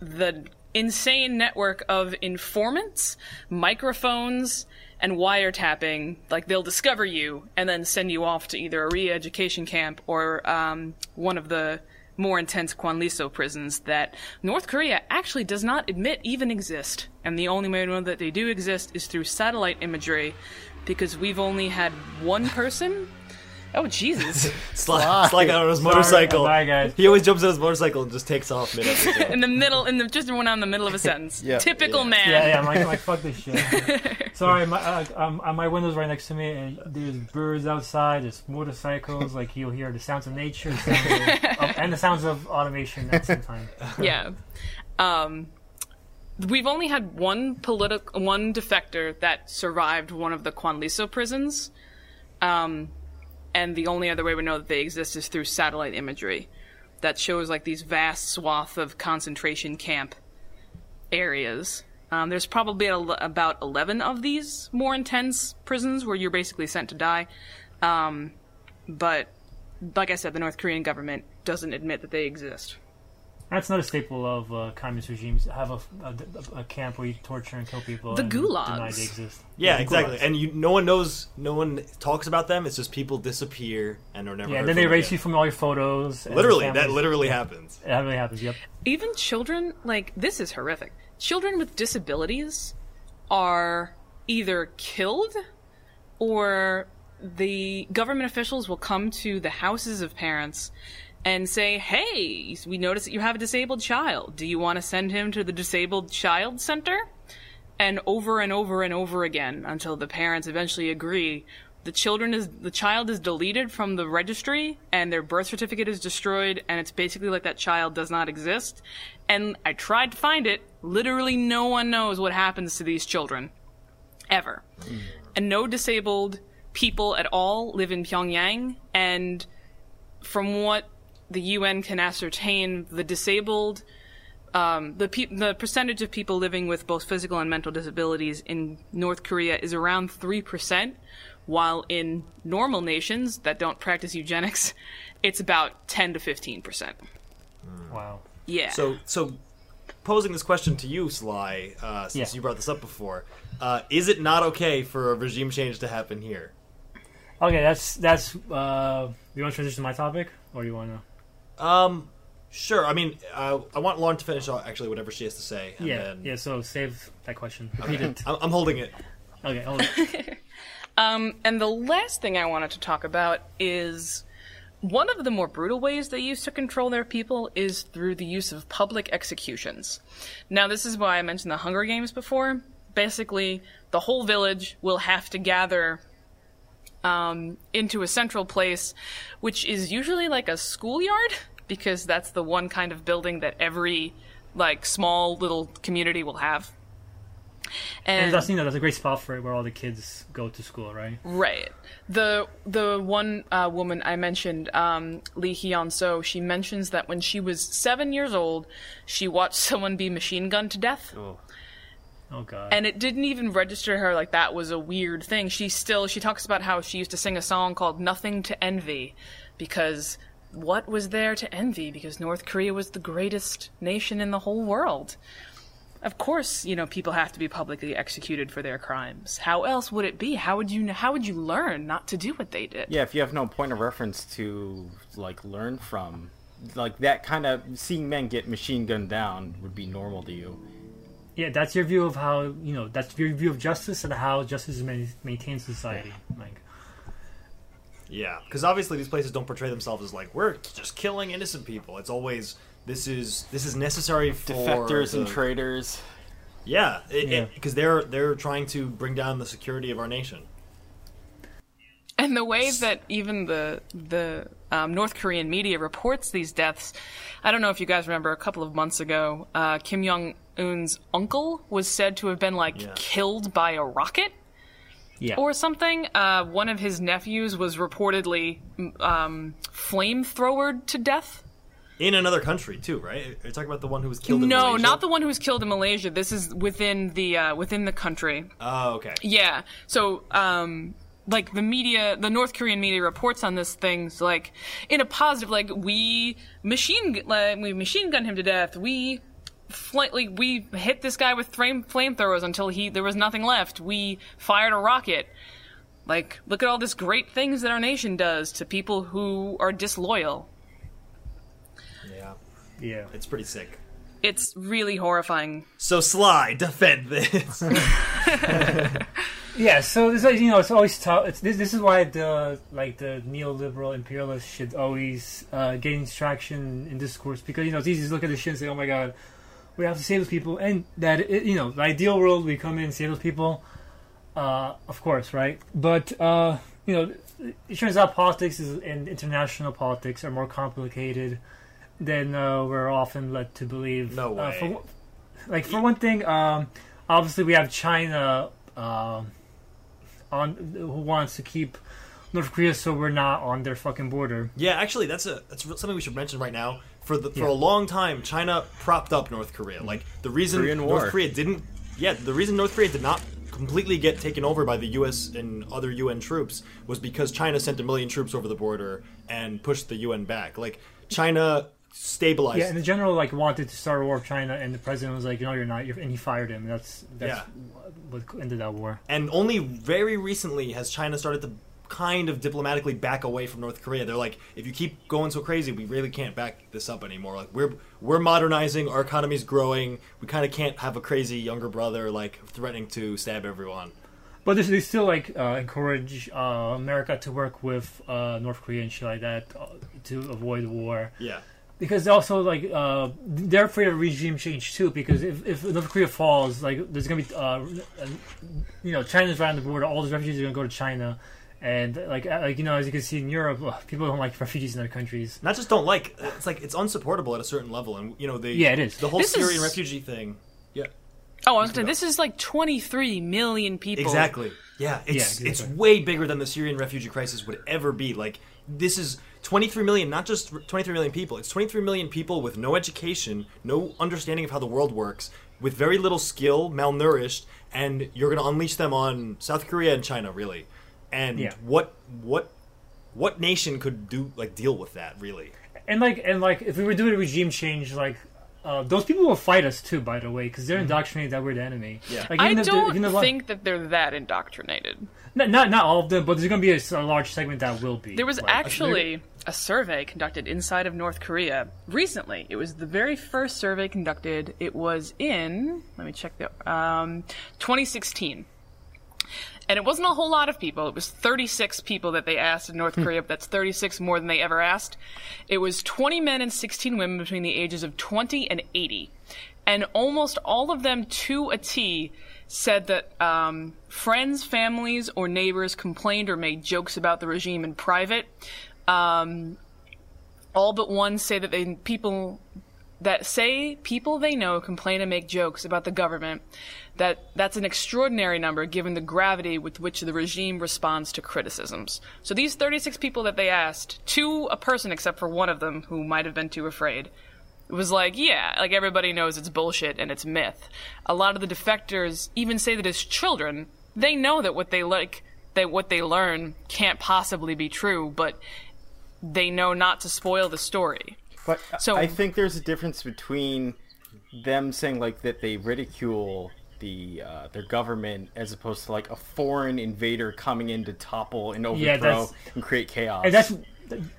the insane network of informants, microphones, and wiretapping. Like they'll discover you and then send you off to either a re-education camp or um, one of the more intense Kwanliso prisons that North Korea actually does not admit even exist. And the only way to know that they do exist is through satellite imagery, because we've only had one person. Oh Jesus! Sly, Sly got on his motorcycle. Bye, guys. He always jumps on his motorcycle and just takes off mid in the middle, in the just when I'm in the middle of a sentence. Yeah, Typical yeah. man. Yeah, yeah. I'm like, I'm like fuck this shit. Sorry, my uh, um, uh, my window's right next to me, and there's birds outside. There's motorcycles. Like you'll hear the sounds of nature, the sounds of, of, and the sounds of automation at the same time. yeah. Um, we've only had one politic, one defector that survived one of the Kwanliso prisons, um, and the only other way we know that they exist is through satellite imagery that shows like these vast swath of concentration camp areas. Um, there's probably al- about 11 of these more intense prisons where you're basically sent to die. Um, but, like I said, the North Korean government doesn't admit that they exist. That's not a staple of uh, communist regimes. Have a, a, a camp where you torture and kill people. The and gulags. Deny they exist. Yeah, the exactly. gulags. And you, no one knows, no one talks about them. It's just people disappear and are never. yeah, heard then they erase again. you from all your photos. Literally, your that families. literally happens. That really happens. Yep. even children like this is horrific children with disabilities are either killed or the government officials will come to the houses of parents and say hey we notice that you have a disabled child. Do you want to send him to the disabled child center? And over and over and over again until the parents eventually agree the children is the child is deleted from the registry and their birth certificate is destroyed and it's basically like that child does not exist. And i tried to find it. Literally no one knows what happens to these children. Ever. Hmm. And no disabled people at all live in pyongyang. And from what the UN can ascertain, the disabled, um, the pe- the percentage of people living with both physical and mental disabilities in North Korea is around three percent, while in normal nations that don't practice eugenics, it's about ten to fifteen percent. Wow. Yeah. So, so posing this question to you, Sly, uh, since Yeah. you brought this up before, uh, is it not okay for a regime change to happen here? Okay, that's that's. Uh, you want to transition to my topic, or you want to? Um, sure. I mean, uh, I want Lauren to finish out actually whatever she has to say. And Yeah, then, yeah. So save that question. Repeat it. I'm, I'm holding it. Okay, hold it. Um, and the last thing I wanted to talk about is one of the more brutal ways they use to control their people is through the use of public executions. Now, this is why I mentioned the Hunger Games before. Basically, the whole village will have to gather um, into a central place, which is usually like a schoolyard, because that's the one kind of building that every like small little community will have. And And, that's you know that's a great spot for it where all the kids go to school, right? right, the the one uh, woman I mentioned, um, Lee Hyeonseo, she mentions that when she was seven years old, she watched someone be machine gunned to death. Oh. Oh god. and it didn't even register her like that was a weird thing. She still she talks about how she used to sing a song called "Nothing to Envy," because what was there to envy? Because North Korea was the greatest nation in the whole world. Of course, you know people have to be publicly executed for their crimes. How else would it be? How would you how would you learn not to do what they did? Yeah, if you have no point of reference to like learn from, like that kind of seeing men get machine gunned down would be normal to you. yeah, that's your view of how you know that's your view of justice and how justice maintains ma- maintained society. Like, Yeah, because obviously these places don't portray themselves as like we're just killing innocent people. It's always this is this is necessary for Defectors and traitors. Yeah, Yeah. because they're they're trying to bring down the security of our nation. And the way that even the the um, North Korean media reports these deaths, I don't know if you guys remember a couple of months ago, uh, Kim Jong Un's uncle was said to have been like Yeah. killed by a rocket yeah, or something. Uh, one of his nephews was reportedly um, flamethrowered to death. In another country too, right? Are you talking about the one who was killed in No, Malaysia? not the one who was killed in Malaysia. This is within the uh, within the country. Oh, okay. Yeah. So, um, like the media, the North Korean media reports on this things like in a positive, like we machine, like, we machine gun him to death. We fl- like, we hit this guy with flame flamethrowers until he there was nothing left. We fired a rocket. Like, look at all this great things that our nation does to people who are disloyal. Yeah, yeah. it's pretty sick. It's really horrifying. So Sly, defend this. Yeah, so this is you know it's always tough. It's, this this is why the like the neoliberal imperialists should always uh, gain traction in discourse because you know it's easy to look at this shit and say, oh my god, we have to save those people, and that it, you know the ideal world we come in save those people, uh, of course, right? But uh, you know it turns out politics is, and international politics are more complicated than uh, we're often led to believe. No Uh, for, way. like for one thing, um, obviously we have China. Um, on who wants to keep North Korea so we're not on their fucking border. yeah, actually, that's a that's something we should mention right now. For the for Yeah. a long time, China propped up North Korea. Mm. Like the reason Korean North War. Korea didn't, yeah, the reason North Korea did not completely get taken over by the U.S. and other UN troops was because China sent a million troops over the border and pushed the UN back. Like China stabilized. Yeah, and the general like wanted to start a war with China, and the president was like, "No, you're not," you're, and he fired him. That's that's Yeah. what ended that war. And only very recently has China started to kind of diplomatically back away from North Korea. They're like, if you keep going so crazy, we really can't back this up anymore. Like we're we're modernizing, our economy's growing. We kind of can't have a crazy younger brother like threatening to stab everyone. But they, they still like uh, encourage uh, America to work with uh, North Korea and shit like that uh, to avoid war. Yeah. Because also like uh, they're afraid of regime change too. Because if, if North Korea falls, like there's gonna be uh, you know China's right on the border. All those refugees are gonna go to China, and like uh, like you know as you can see in Europe, ugh, people don't like refugees in their countries. Not just don't like. It's like it's unsupportable at a certain level, and you know they. Yeah, it is. The whole This Syrian is- refugee thing. Yeah. Oh, I was gonna, this is like 23 million people. Exactly. Yeah, it's Yeah, it's way bigger than the Syrian refugee crisis would ever be. Like this is 23 million, not just 23 million people. It's 23 million people with no education, no understanding of how the world works, with very little skill, malnourished, and you're going to unleash them on South Korea and China, really. And Yeah. what what what nation could do like deal with that, really? And like and like if we were doing a regime change, like uh, those people will fight us too. By the way, because they're indoctrinated that we're the enemy. Yeah. Like, I even if the- don't the one- think that they're that indoctrinated. not, not not all of them, but there's gonna be a large segment that will be. There was Like, actually a survey conducted inside of North Korea recently. It was the very first survey conducted. It was in, let me check the, um, 2016. And it wasn't a whole lot of people. It was 36 people that they asked in North Korea. But that's 36 more than they ever asked. It was 20 men and 16 women between the ages of 20 and 80. And almost all of them to a T said that um, friends, families, or neighbors complained or made jokes about the regime in private. Um, all but one say that they people that say people they know complain and make jokes about the government, that that's an extraordinary number given the gravity with which the regime responds to criticisms. So these 36 people that they asked, to a person except for one of them who might have been too afraid, was like, yeah, like everybody knows it's bullshit and it's myth. A lot of the defectors even say that as children, they know that what they like, that what they learn can't possibly be true, but they know not to spoil the story. But So- I think there's a difference between them saying like that they ridicule the uh, their government as opposed to like a foreign invader coming in to topple and overthrow Yeah, and create chaos. And that's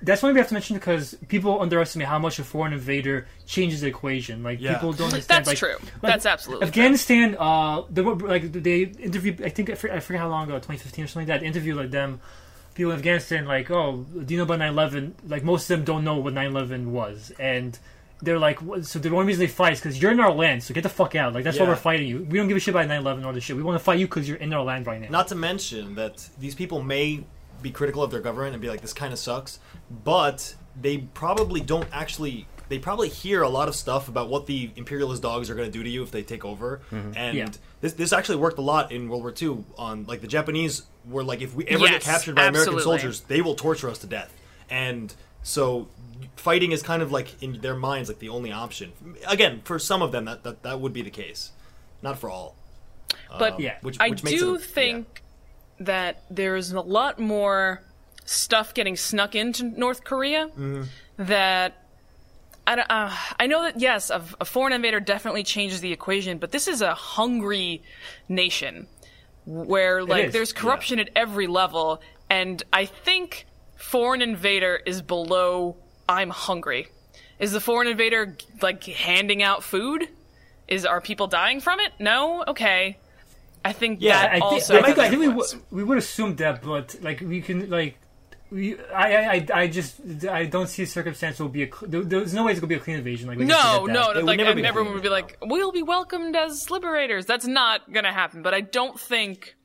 that's why we have to mention because people underestimate how much a foreign invader changes the equation. Like Yeah. people don't understand. That's like, true. like, That's absolutely true. Afghanistan. Uh, they were like they interviewed. I think I forget, I forget how long ago, 2015 or something like that. Interviewed like them. People in Afghanistan, like, oh, do you know about 9/11? Like most of them don't know what 9/11 was, and they're like, so the only reason they fight is because you're in our land. So get the fuck out. Like that's why we're fighting you. We don't give a shit about 9/11 and all this shit. We want to fight you because you're in our land right now. Not to mention that these people may be critical of their government and be like, "This kind of sucks," but they probably don't actually. They probably hear a lot of stuff about what the imperialist dogs are going to do to you if they take over, and Yeah. this this actually worked a lot in World War II. On like the Japanese were like, if we ever get captured by American soldiers, they will torture us to death, and so fighting is kind of like in their minds like the only option. Again, for some of them, that that, that would be the case, not for all. But Yeah. Which, I which makes do a- think that there's a lot more stuff getting snuck into North Korea Mm-hmm. that. I, uh, I know that yes, a, a foreign invader definitely changes the equation, but this is a hungry nation where like there's corruption at every level, and I think foreign invader is below I'm hungry. Is the foreign invader like handing out food? Is are people dying from it? No. Okay. I think Yeah, that I think, also. I think, I think we, w- we would assume that, but like we can like. We, I, I, I- I just I don't see a circumstance will be a there's no way it's gonna be a clean invasion like we No, no, that. no like never and everyone would be like, "We'll be welcomed as liberators." That's not gonna happen. But I don't think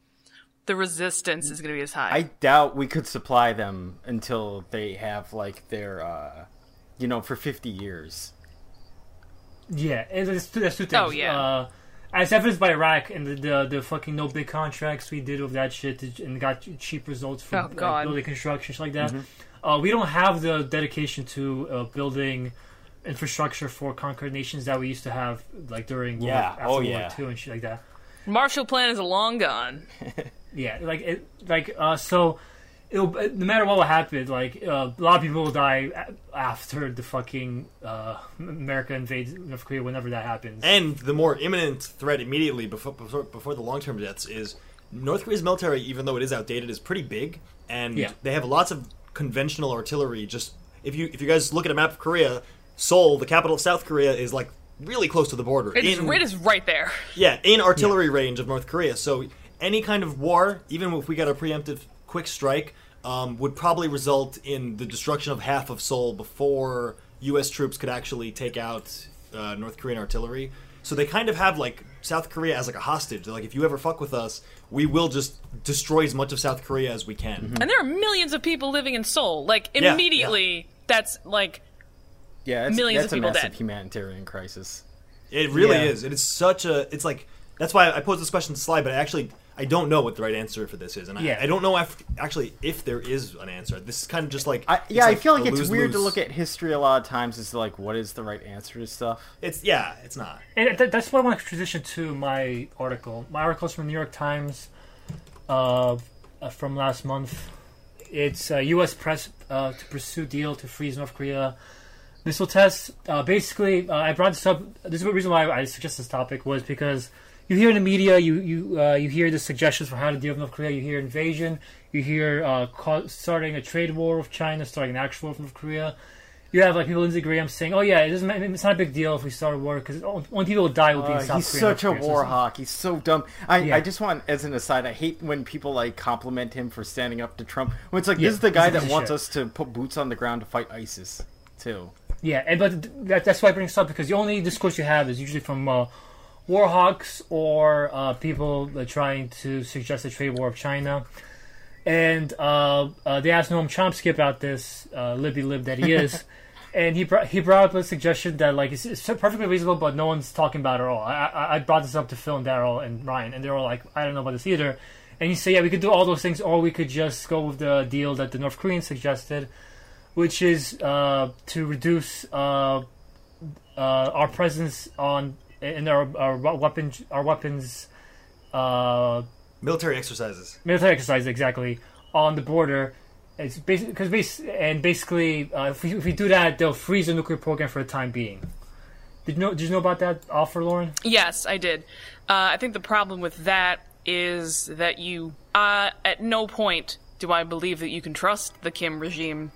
the resistance is gonna be as high. I doubt we could supply them until they have like their, uh, you know, for fifty years. yeah it- it's two, that's two things Oh, yeah. uh, as evidenced by Iraq and the, the the fucking no big contracts we did with that shit to, and got cheap results for Oh, like, God. building construction shit like that Mm-hmm. uh, we don't have the dedication to uh, building infrastructure for conquered nations that we used to have like during World- Yeah. after Oh, World yeah. War II and shit like that Marshall Plan is long gone. Yeah, like it, like uh, so. It'll, no matter what will happen, like uh, a lot of people will die after the fucking uh, America invades North Korea whenever that happens. And the more imminent threat immediately before before, before the long term deaths is North Korea's military, even though it is outdated, is pretty big, and Yeah. they have lots of conventional artillery. Just if you if you guys look at a map of Korea, Seoul, the capital of South Korea, is like really close to the border. It is, In- it is right there. yeah, in artillery range of North Korea. So any kind of war, even if we got a preemptive quick strike, um, would probably result in the destruction of half of Seoul before U.S. troops could actually take out uh, North Korean artillery. So they kind of have like South Korea as like a hostage. They're like, if you ever fuck with us, we will just destroy as much of South Korea as we can. And there are millions of people living in Seoul. Like Yeah, immediately, that's like Yeah, that's, Millions that's of a people massive dead. humanitarian crisis. It really Yeah. is. It is such a. It's like that's why I posed this question to slide, but I actually I don't know what the right answer for this is, and Yeah. I, I don't know if actually if there is an answer. This is kind of just like I, it's yeah, I feel like it's weird to lose-lose. look at history a lot of times as like what is the right answer to stuff. It's yeah, it's not. And th- that's why I want to transition to my article. My article is from the New York Times uh, uh, from last month. It's uh, U.S. press uh, to pursue deal to freeze North Korea missile tests. Uh, basically, uh, I brought this up. This is the reason why I suggest this topic was because you hear in the media, you you uh, you hear the suggestions for how to deal with North Korea. You hear invasion. You hear uh, ca- starting a trade war with China, starting an actual war with North Korea. You have like people Lindsey Graham saying, "Oh yeah, it doesn't. It's not a big deal if we start a war because only people will die will be in Uh, South he's Korea." such a Korea. War hawk. He's so dumb. I, Yeah. I just want, as an aside, I hate when people like compliment him for standing up to Trump. When it's like Yeah, this is the guy that wants shit. us to put boots on the ground to fight ISIS, too. Yeah, and but that, that's why I bring this up because the only discourse you have is usually from uh, war hawks or uh, people trying to suggest a trade war of China. And uh, uh, they asked Noam Chomsky about this, uh, libby lib that he is, and he brought he brought up a suggestion that like it's, it's perfectly reasonable, but no one's talking about it at all. I, I I brought this up to Phil and Daryl and Ryan, and they were like, I don't know about this either. And he said, yeah, we could do all those things, or we could just go with the deal that the North Koreans suggested, which is uh, to reduce uh, uh, our presence on in our our weapons our weapons uh, Military exercises. military exercise exactly on the border. It's basically because bas- and basically uh, if, we, if we do that, they'll freeze the nuclear program for the time being. Did you know? Did you know about that offer, Lauren? Yes, I did. Uh, I think the problem with that is that you, uh, at no point do I believe that you can trust the Kim regime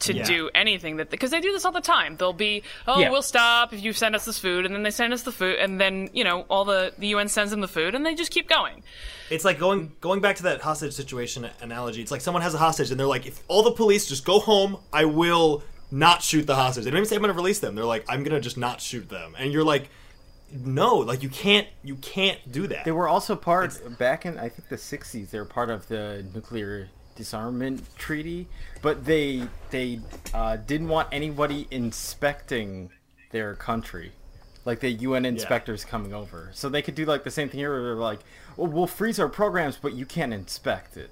to Yeah. do anything that because they do this all the time. They'll be, oh, Yeah. we'll stop if you send us this food, and then they send us the food, and then you know all the the UN sends them the food, and they just keep going. It's like going going back to that hostage situation analogy. It's like someone has a hostage and they're like, if all the police just go home, I will not shoot the hostage. They don't even say I'm going to release them. They're like, I'm going to just not shoot them. And you're like, no, like you can't you can't do that. They were also part back in I think the '60s. They were part of the nuclear disarmament treaty, but they they uh, didn't want anybody inspecting their country, like the UN inspectors coming over. So they could do like the same thing here, where they're like, "Well, we'll freeze our programs, but you can't inspect it."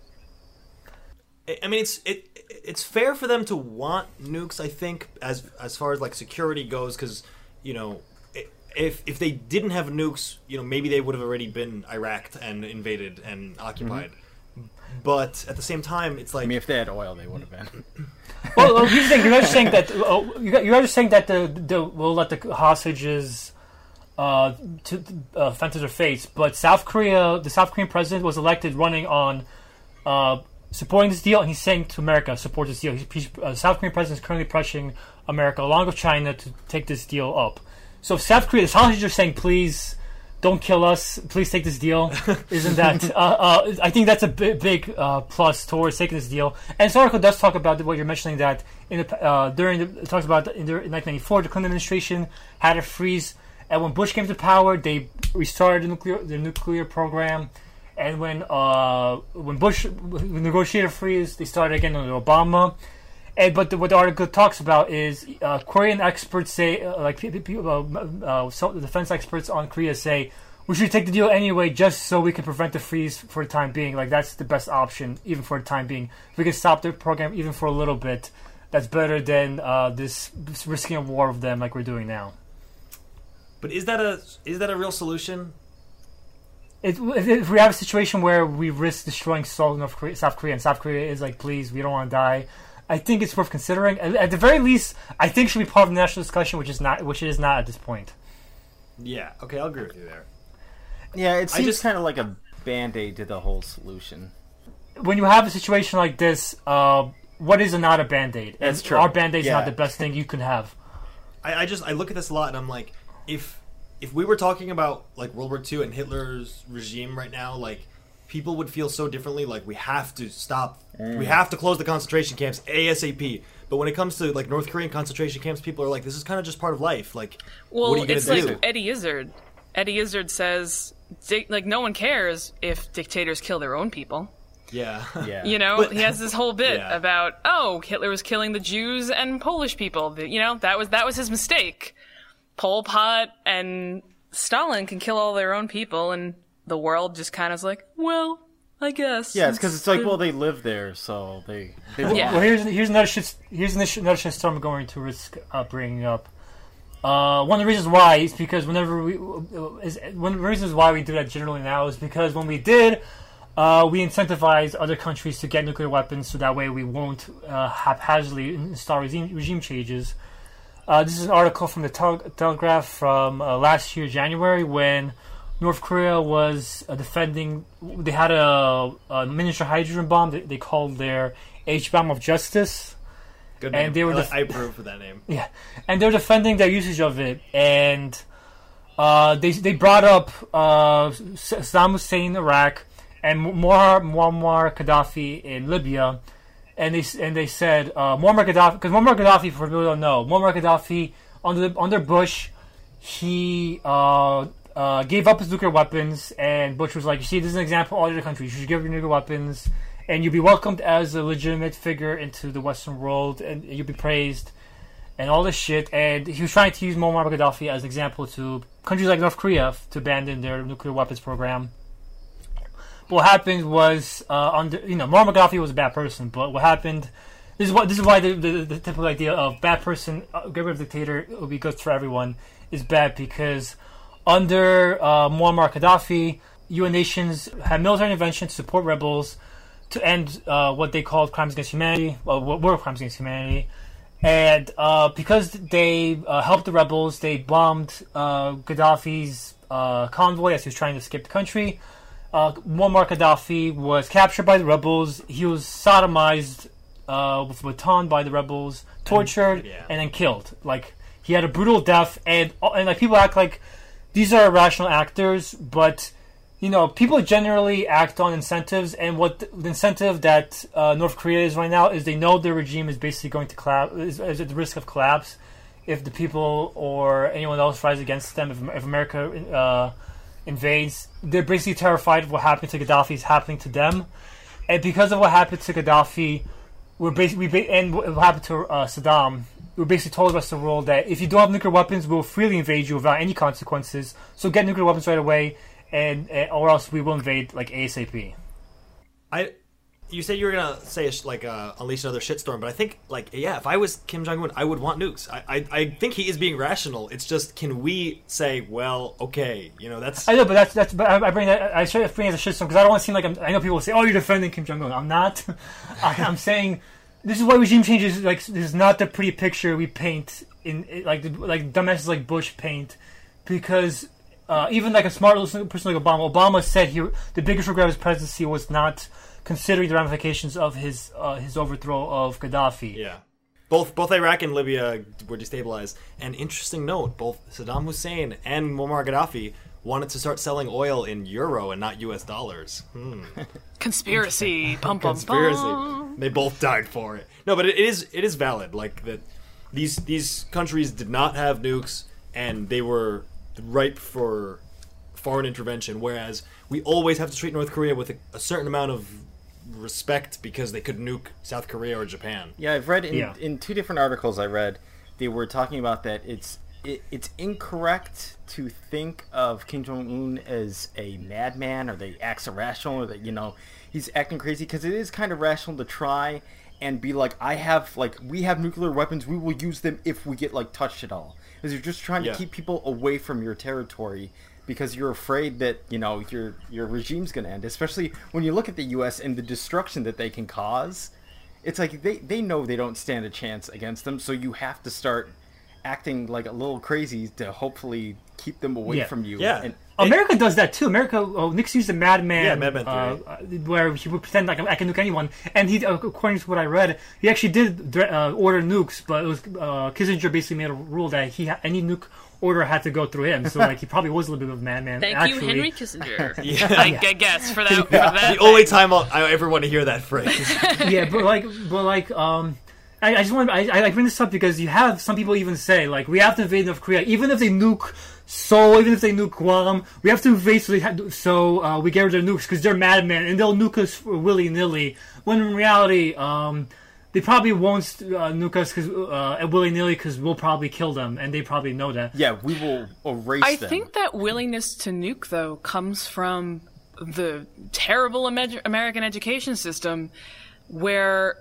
I- mean, it's it it's fair for them to want nukes. I think as as far as like security goes, because you know. If, if they didn't have nukes, you know, maybe they would have already been Iraq and invaded and occupied. But at the same time, it's like I mean, if they had oil, they would have been. well, well, here's the thing. You're just saying that oh, you're you're just saying that the, the we'll let the hostages uh, to uh, fend to their fates. But South Korea, the South Korean president was elected running on uh, supporting this deal, and he's saying to America, support this deal. He's, he's, uh, South Korean president is currently pressuring America, along with China, to take this deal up. So if South Korea, the hostages are saying, please. Don't kill us! Please take this deal. Isn't that? uh, uh, I think that's a big, big uh, plus towards taking this deal. And this article does talk about what you're mentioning that in the uh, during the, it talks about in, the, in 1994 the Clinton administration had a freeze, and when Bush came to power, they restarted the nuclear the nuclear program. And when uh, when Bush negotiated a freeze, they started again under Obama. And but the, what the article talks about is uh, Korean experts say, uh, like pe- pe- pe- uh, so defense experts on Korea say, we should take the deal anyway, just so we can prevent the freeze for the time being. Like that's the best option, even for the time being. If we can stop the program even for a little bit, that's better than uh, this, risking a war with them like we're doing now. But is that a is that a real solution? It, if, if we have a situation where we risk destroying South North Korea, South Korea, and South Korea is like, please, we don't want to die. I think it's worth considering. At, at the very least, I think it should be part of the national discussion, which is not, which it is not at this point. Yeah. Okay, I'll agree with you there. Yeah, it seems just- kind of like a band aid to the whole solution. When you have a situation like this, uh, what is a not a band aid? That's true. Our band aid is Yeah. not the best thing you can have. I, I just I look at this a lot and I'm like, if if we were talking about like World War II and Hitler's regime right now, like people would feel so differently. Like we have to stop, we have to close the concentration camps asap. But when it comes to like North Korean concentration camps, people are like, this is kind of just part of life. Like, Well, what are you gonna it's do? like Eddie Izzard. Eddie Izzard says, like, no one cares if dictators kill their own people. yeah, Yeah. You know, But- he has this whole bit Yeah. about, oh, Hitler was killing the Jews and Polish people. You know, that was that was his mistake. Pol Pot and Stalin can kill all their own people, and the world just kind of is like, well, I guess. Yeah, it's because it's like, well, they live there, so they. they Yeah. Well, here's here's another shit. Here's another another shit I'm going to risk uh, bringing up. Uh, one of the reasons why is because whenever we is one of the reasons why we do that generally now is because when we did, uh, we incentivize other countries to get nuclear weapons, so that way we won't uh, haphazardly install regime, regime changes. Uh, this is an article from the Tel- Telegraph from uh, last year, January, when North Korea was uh, defending. They had a, a miniature hydrogen bomb. They, they called their H bomb of justice. Good And name. they were I, def- I approve for that name. Yeah, and they're defending their usage of it, and uh, they they brought up uh, Saddam Hussein in Iraq and Muammar, Muammar Gaddafi in Libya, and they and they said uh, Muammar Gaddafi because Muammar Gaddafi, for people who don't know, Muammar Gaddafi under the, under Bush, he uh, uh, gave up his nuclear weapons, and Bush was like, "You see, this is an example. All other countries, you should give up your nuclear weapons." And you'll be welcomed as a legitimate figure into the Western world, and you'll be praised and all this shit. And he was trying to use Muammar Gaddafi as an example to countries like North Korea to abandon their nuclear weapons program. What happened was, uh, under you know, Muammar Gaddafi was a bad person. But what happened? This is what this is why the, the, the typical idea of bad person, uh, get rid of dictator, it will be good for everyone, is bad because under uh, Muammar Gaddafi, UN nations had military intervention to support rebels to end uh, what they called crimes against humanity, well, what were crimes against humanity. And uh, because they uh, helped the rebels, they bombed uh, Gaddafi's uh, convoy as he was trying to escape the country. Uh, Muammar Gaddafi was captured by the rebels. He was sodomized uh, with a baton by the rebels, tortured, yeah. and then killed. Like he had a brutal death, and and like people act like these are irrational actors, but you know, people generally act on incentives, and what the, incentive that uh, North Korea is right now is they know their regime is basically going to collapse, is, is at the risk of collapse if the people or anyone else rise against them. If, if America uh, invades, they're basically terrified of what happened to Gaddafi is happening to them, and because of what happened to Gaddafi, we're basically we and what happened to uh, Saddam. We basically told the rest of the world that if you don't have nuclear weapons, we'll freely invade you without any consequences. So get nuclear weapons right away and uh, or else we will invade like ASAP. I, you said you were gonna say a sh- like uh, unleash another shitstorm, but I think like yeah, if I was Kim Jong Un, I would want nukes. I, I I think he is being rational. It's just can we say well okay, you know that's I know, but that's that's. But I, I bring that. I to bring it as a shitstorm because I don't want to seem like I'm. I know people will say, "Oh, you're defending Kim Jong Un." I'm not. I, I'm saying this is why regime change is like this is not the pretty picture we paint in like like dumbasses like Bush paint because. Uh, even like a smart person like Obama, Obama said he the biggest regret of his presidency was not considering the ramifications of his uh, his overthrow of Gaddafi. yeah. Both both Iraq and Libya were destabilized. And interesting note, both Saddam Hussein and Muammar Gaddafi wanted to start selling oil in euro and not U.S. dollars. Hmm. Conspiracy. Pum pum conspiracy. pum. They both died for it. No, but it, it is it is valid. Like that, these these countries did not have nukes, and they were ripe for foreign intervention. Whereas we always have to treat North Korea with a, a certain amount of respect because they could nuke South Korea or Japan. Yeah, I've read in, Yeah. in two different articles I read, they were talking about that it's it, it's incorrect to think of Kim Jong Un as a madman or that he acts irrational or that you know he's acting crazy because it is kind of rational to try and be like I have like we have nuclear weapons we will use them if we get like touched at all because you're just trying Yeah. to keep people away from your territory because you're afraid that you know your your regime's going to end especially when you look at the US and the destruction that they can cause it's like they, they know they don't stand a chance against them, so you have to start acting like a little crazy to hopefully keep them away Yeah. from you. Yeah. And America does that too. America, oh, Nixon's the madman. Yeah, madman uh, where he would pretend like I can nuke anyone, and he, uh, according to what I read, he actually did uh, order nukes, but it was uh, Kissinger basically made a rule that he any nuke order had to go through him. So like he probably was a little bit of a madman. Thank actually. you, Henry Kissinger. Yeah. I, I guess for that. For that The only time I'll, I ever want to hear that phrase. yeah, but like, but like, um, I, I just want I, I bring this up because you have some people even say like we have to invade North Korea, even if they nuke Seoul, even if they nuke Guam, we have to invade so they ha- so uh, we get rid of their nukes because they're madmen and they'll nuke us willy nilly. When in reality, um, they probably won't uh, nuke us because uh, willy nilly because we'll probably kill them and they probably know that. yeah, we will erase I them. think that willingness to nuke, though, comes from the terrible Amer- American education system where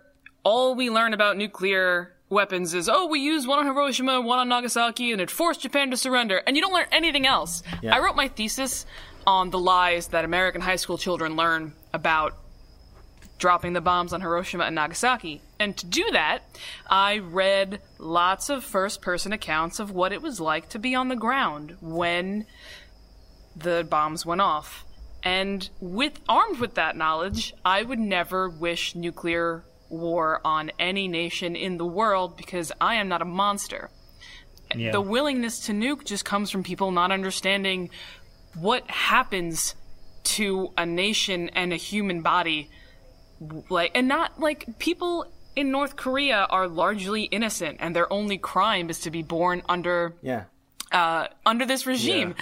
all we learn about nuclear weapons is, oh, we used one on Hiroshima, one on Nagasaki, and it forced Japan to surrender. And you don't learn anything else. Yeah. I wrote my thesis on the lies that American high school children learn about dropping the bombs on Hiroshima and Nagasaki. And to do that, I read lots of first person accounts of what it was like to be on the ground when the bombs went off. And with armed with that knowledge, I would never wish nuclear war on any nation in the world because I am not a monster. Yeah. The willingness to nuke just comes from people not understanding what happens to a nation and a human body like and not like people in North Korea are largely innocent and their only crime is to be born under Yeah. uh, under this regime.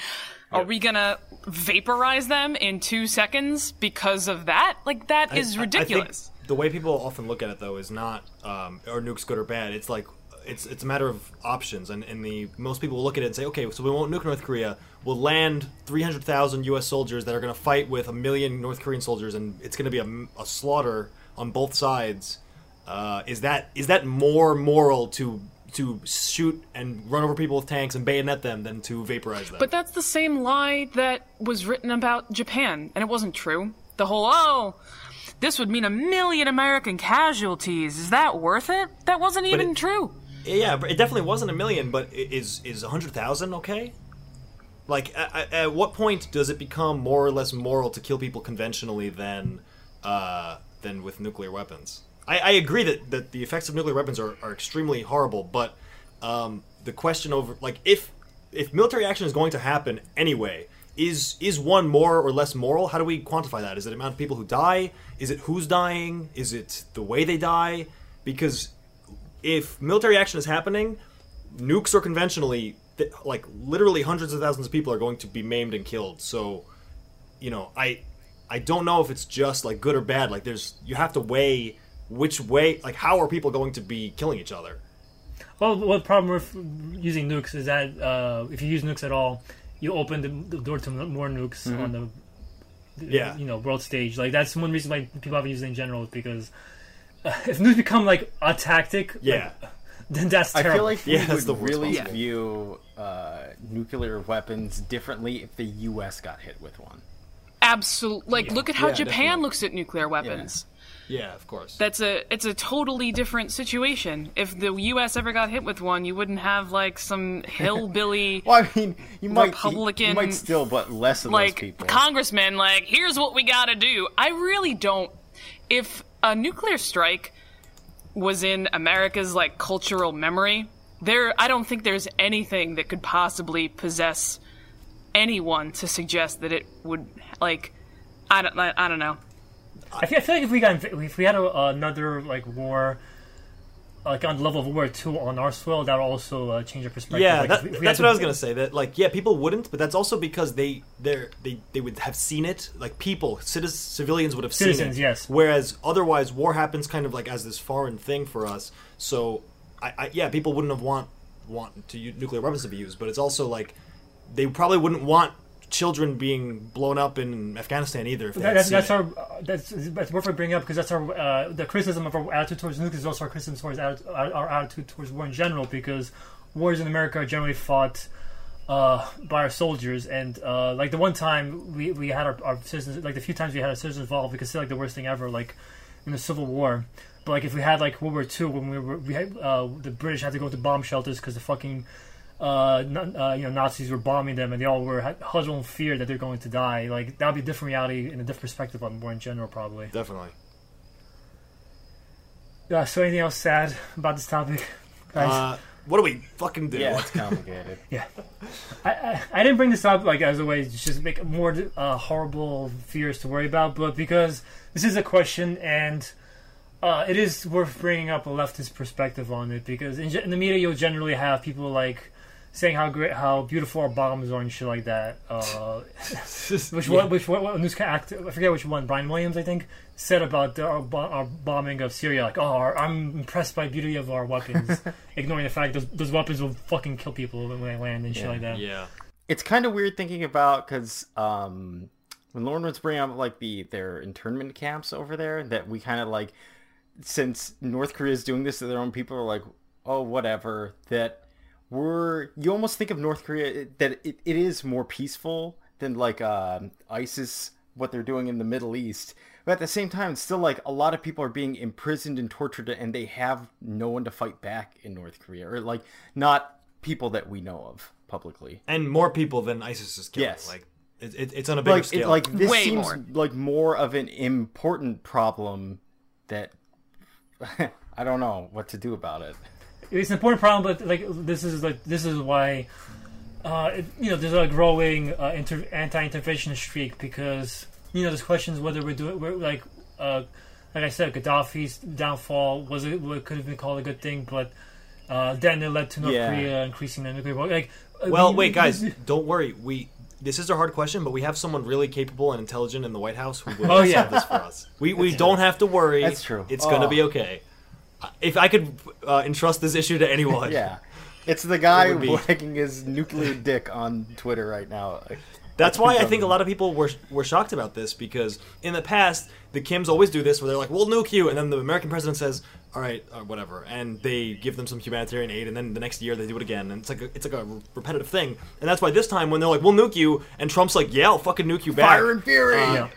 Are we gonna vaporize them in two seconds because of that? Like that is I- I think ridiculous. The way people often look at it, though, is not um, are nukes good or bad. It's like it's it's a matter of options, and, and the most people look at it and say, okay, so we won't nuke North Korea. We'll land 300,000 U.S. soldiers that are going to fight with a million North Korean soldiers, and it's going to be a, a slaughter on both sides. Uh, is that is that more moral to to shoot and run over people with tanks and bayonet them than to vaporize them? But that's the same lie that was written about Japan, and it wasn't true. The whole, oh, this would mean a million American casualties. Is that worth it? That wasn't even it- true. Yeah, but it definitely wasn't a million. But is is a hundred thousand okay? Like, at, at what point does it become more or less moral to kill people conventionally than uh, than with nuclear weapons? I, I agree that, that the effects of nuclear weapons are, are extremely horrible, but um, the question over like if if military action is going to happen anyway, is is one more or less moral? How do we quantify that? Is it the amount of people who die? Is it who's dying? Is it the way they die? Because if military action is happening, nukes or conventionally, th- like literally hundreds of thousands of people are going to be maimed and killed. So, you know, I I don't know if it's just like good or bad. Like there's you have to weigh which way like how are people going to be killing each other? Well, what problem with using nukes is that uh, if you use nukes at all, you open the, the door to more nukes on the, the, Yeah. you know world stage. Like that's one reason why people haven't used it in general because uh, if nukes become like a tactic, Yeah. then that's terrible. I feel like we Yeah, that's the would really possible. view uh, nuclear weapons differently if the U.S. got hit with one. Absolutely. Like, look at how Yeah, Japan definitely. looks at nuclear weapons. Yeah, of course. That's a it's a totally different situation. If the U.S. ever got hit with one, you wouldn't have like some hillbilly Well, I mean, you might you Republican, might still, but less of those like people. congressman. Like, here's what we got to do. I really don't. If a nuclear strike was in America's like cultural memory, there I don't think there's anything that could possibly possess anyone to suggest that it would like. I don't. I, I don't know. I feel, I feel like if we got if we had a, another like war, like on the level of World War Two on our soil, that would also uh, change our perspective. Yeah, Like, that, if we- if we that's had what I was gonna say. That like, yeah, people wouldn't, but that's also because they they they they would have seen it. Like people, citizens, civilians would have Citizens, seen it. yes. Whereas otherwise, war happens kind of like as this foreign thing for us. So, I, I yeah, people wouldn't have want want to use nuclear weapons to be used, but it's also like they probably wouldn't want children being blown up in Afghanistan either. That, that's, that's our uh, that's that's worth bringing up because that's our uh, the criticism of our attitude towards nukes is also our criticism towards atti- our, our attitude towards war in general because wars in America are generally fought uh, by our soldiers and uh, like the one time we, we had our, our citizens like the few times we had our citizens involved we consider like the worst thing ever like in the Civil War but like if we had like World War II when we were we had uh, the British had to go to bomb shelters because the fucking uh, na- uh, you know Nazis were bombing them, and they all were had- huddled in fear that they're going to die. Like that would be a different reality and a different perspective on war in general, probably. definitely. Uh, so anything else sad about this topic, guys? Uh, what do we fucking do? yeah, it's complicated. I, I I didn't bring this up like as a way to just make more uh, horrible fears to worry about, but because this is a question and. Uh, it is worth bringing up a leftist perspective on it because in, ge- in the media you'll generally have people like saying how great, how beautiful our bombs are and shit like that. Uh, Which Yeah. one? Which one? What news actor? I forget which one. Brian Williams, I think, said about the, our, our bombing of Syria. Like, oh, our, I'm impressed by the beauty of our weapons, ignoring the fact those, those weapons will fucking kill people when they land and shit like that. Yeah. it's kind of weird thinking about because um, when Lauren was bringing up like the their internment camps over there, that we kind of like since North Korea is doing this to their own people, are like, oh, whatever. That we're you almost think of North Korea that it, it is more peaceful than like um ISIS what they're doing in the Middle East. But at the same time, it's still like a lot of people are being imprisoned and tortured, and they have no one to fight back in North Korea, or like not people that we know of publicly. And more people than ISIS is killing. Yes. Like it, it, it's on a bigger like it, scale. like this Way seems more. like more of an important problem that I don't know what to do about it. It's an important problem, but like this is like this is why uh, it, you know there's a growing uh, inter- anti-intervention streak because you know there's questions whether we're doing we're like uh, like I said Gaddafi's downfall was it what could have been called a good thing, but uh, then it led to North Yeah. Korea increasing their nuclear war. Like, uh, well, we- wait, we- guys, don't worry. We this is a hard question, but we have someone really capable and intelligent in the White House who will Oh, yeah. solve this for us. We we don't have to worry. That's true. It's gonna Oh. be okay. If I could uh, entrust this issue to anyone, Yeah. It's the guy would be- wagging his nuclear dick on Twitter right now. That's why I think a lot of people were were shocked about this because in the past the Kims always do this where they're like, "We'll nuke you," and then the American president says, "All right, uh, whatever," and they give them some humanitarian aid, and then the next year they do it again, and it's like a, it's like a repetitive thing. And that's why this time when they're like, "We'll nuke you," and Trump's like, "Yeah, I'll fucking nuke you back," Fire and fury! Uh, Yeah.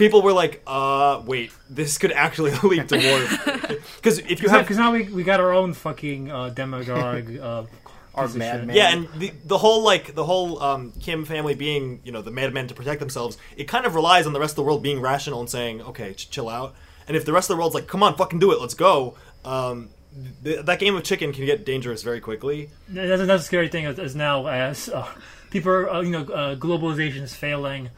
People were like, "Uh, wait, this could actually lead to war." Because if you have Because now we, we got our own fucking uh, demagogue. Uh, Our madman. Yeah, and the the whole like the whole um, Kim family being you know the madmen to protect themselves, it kind of relies on the rest of the world being rational and saying, okay, ch- chill out. And if the rest of the world's like, come on, fucking do it, let's go. Um, th- that game of chicken can get dangerous very quickly. That's another scary thing is, is now as uh, people are, uh, you know, uh, globalization is failing,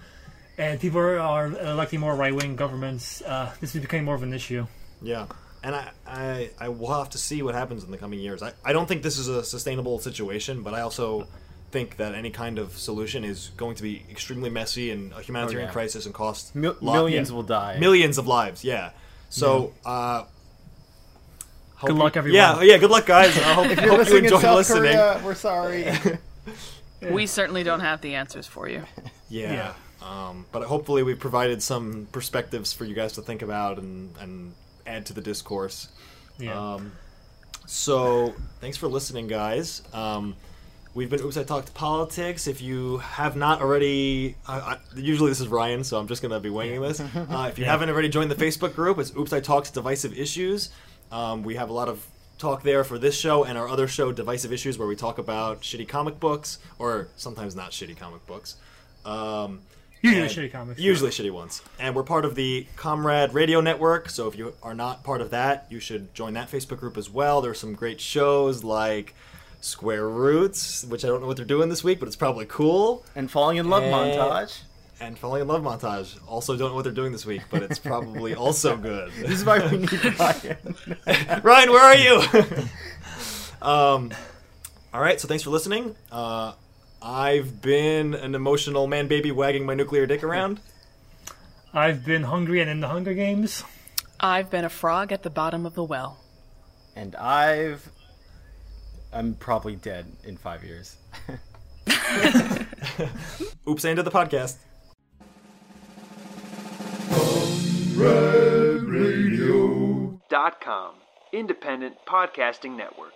and people are, are electing more right wing governments. Uh, this is becoming more of an issue. Yeah. And I, I, I will have to see what happens in the coming years. I, I don't think this is a sustainable situation, but I also think that any kind of solution is going to be extremely messy and a humanitarian Oh, yeah. crisis and cost Mil- lot- millions yeah. will die. millions of lives. Yeah. So, uh, Good luck, everyone. Yeah, yeah. Good luck, guys. I hope, if you're hope you listening in enjoy South listening. Korea, we're sorry. We certainly don't have the answers for you. Yeah. Um, but hopefully, we provided some perspectives for you guys to think about and and add to the discourse. Yeah. Um, so, thanks for listening, guys. Um, we've been Oops, I Talked Politics. If you have not already, I, I, usually this is Ryan, so I'm just going to be winging this. Uh, if you haven't already joined the Facebook group, it's Oops, I Talked Divisive Issues. Um, we have a lot of talk there for this show and our other show, Divisive Issues, where we talk about shitty comic books, or sometimes not shitty comic books. Um, Usually and- shitty comics. Usually shitty ones. And we're part of the Comrade Radio Network, so if you are not part of that, you should join that Facebook group as well. There's some great shows like Square Roots, which I don't know what they're doing this week, but it's probably cool. and falling in love Eh. montage. And Falling in Love Montage. Also don't know what they're doing this week, but it's probably also good. This is why we need Ryan. Ryan, where are you? um, all right, so thanks for listening. Uh, I've been an emotional man baby wagging my nuclear dick around. I've been hungry and in the Hunger Games. I've been a frog at the bottom of the well. and I've. I'm probably dead in five years. Oops, I ended the podcast. dot com independent podcasting network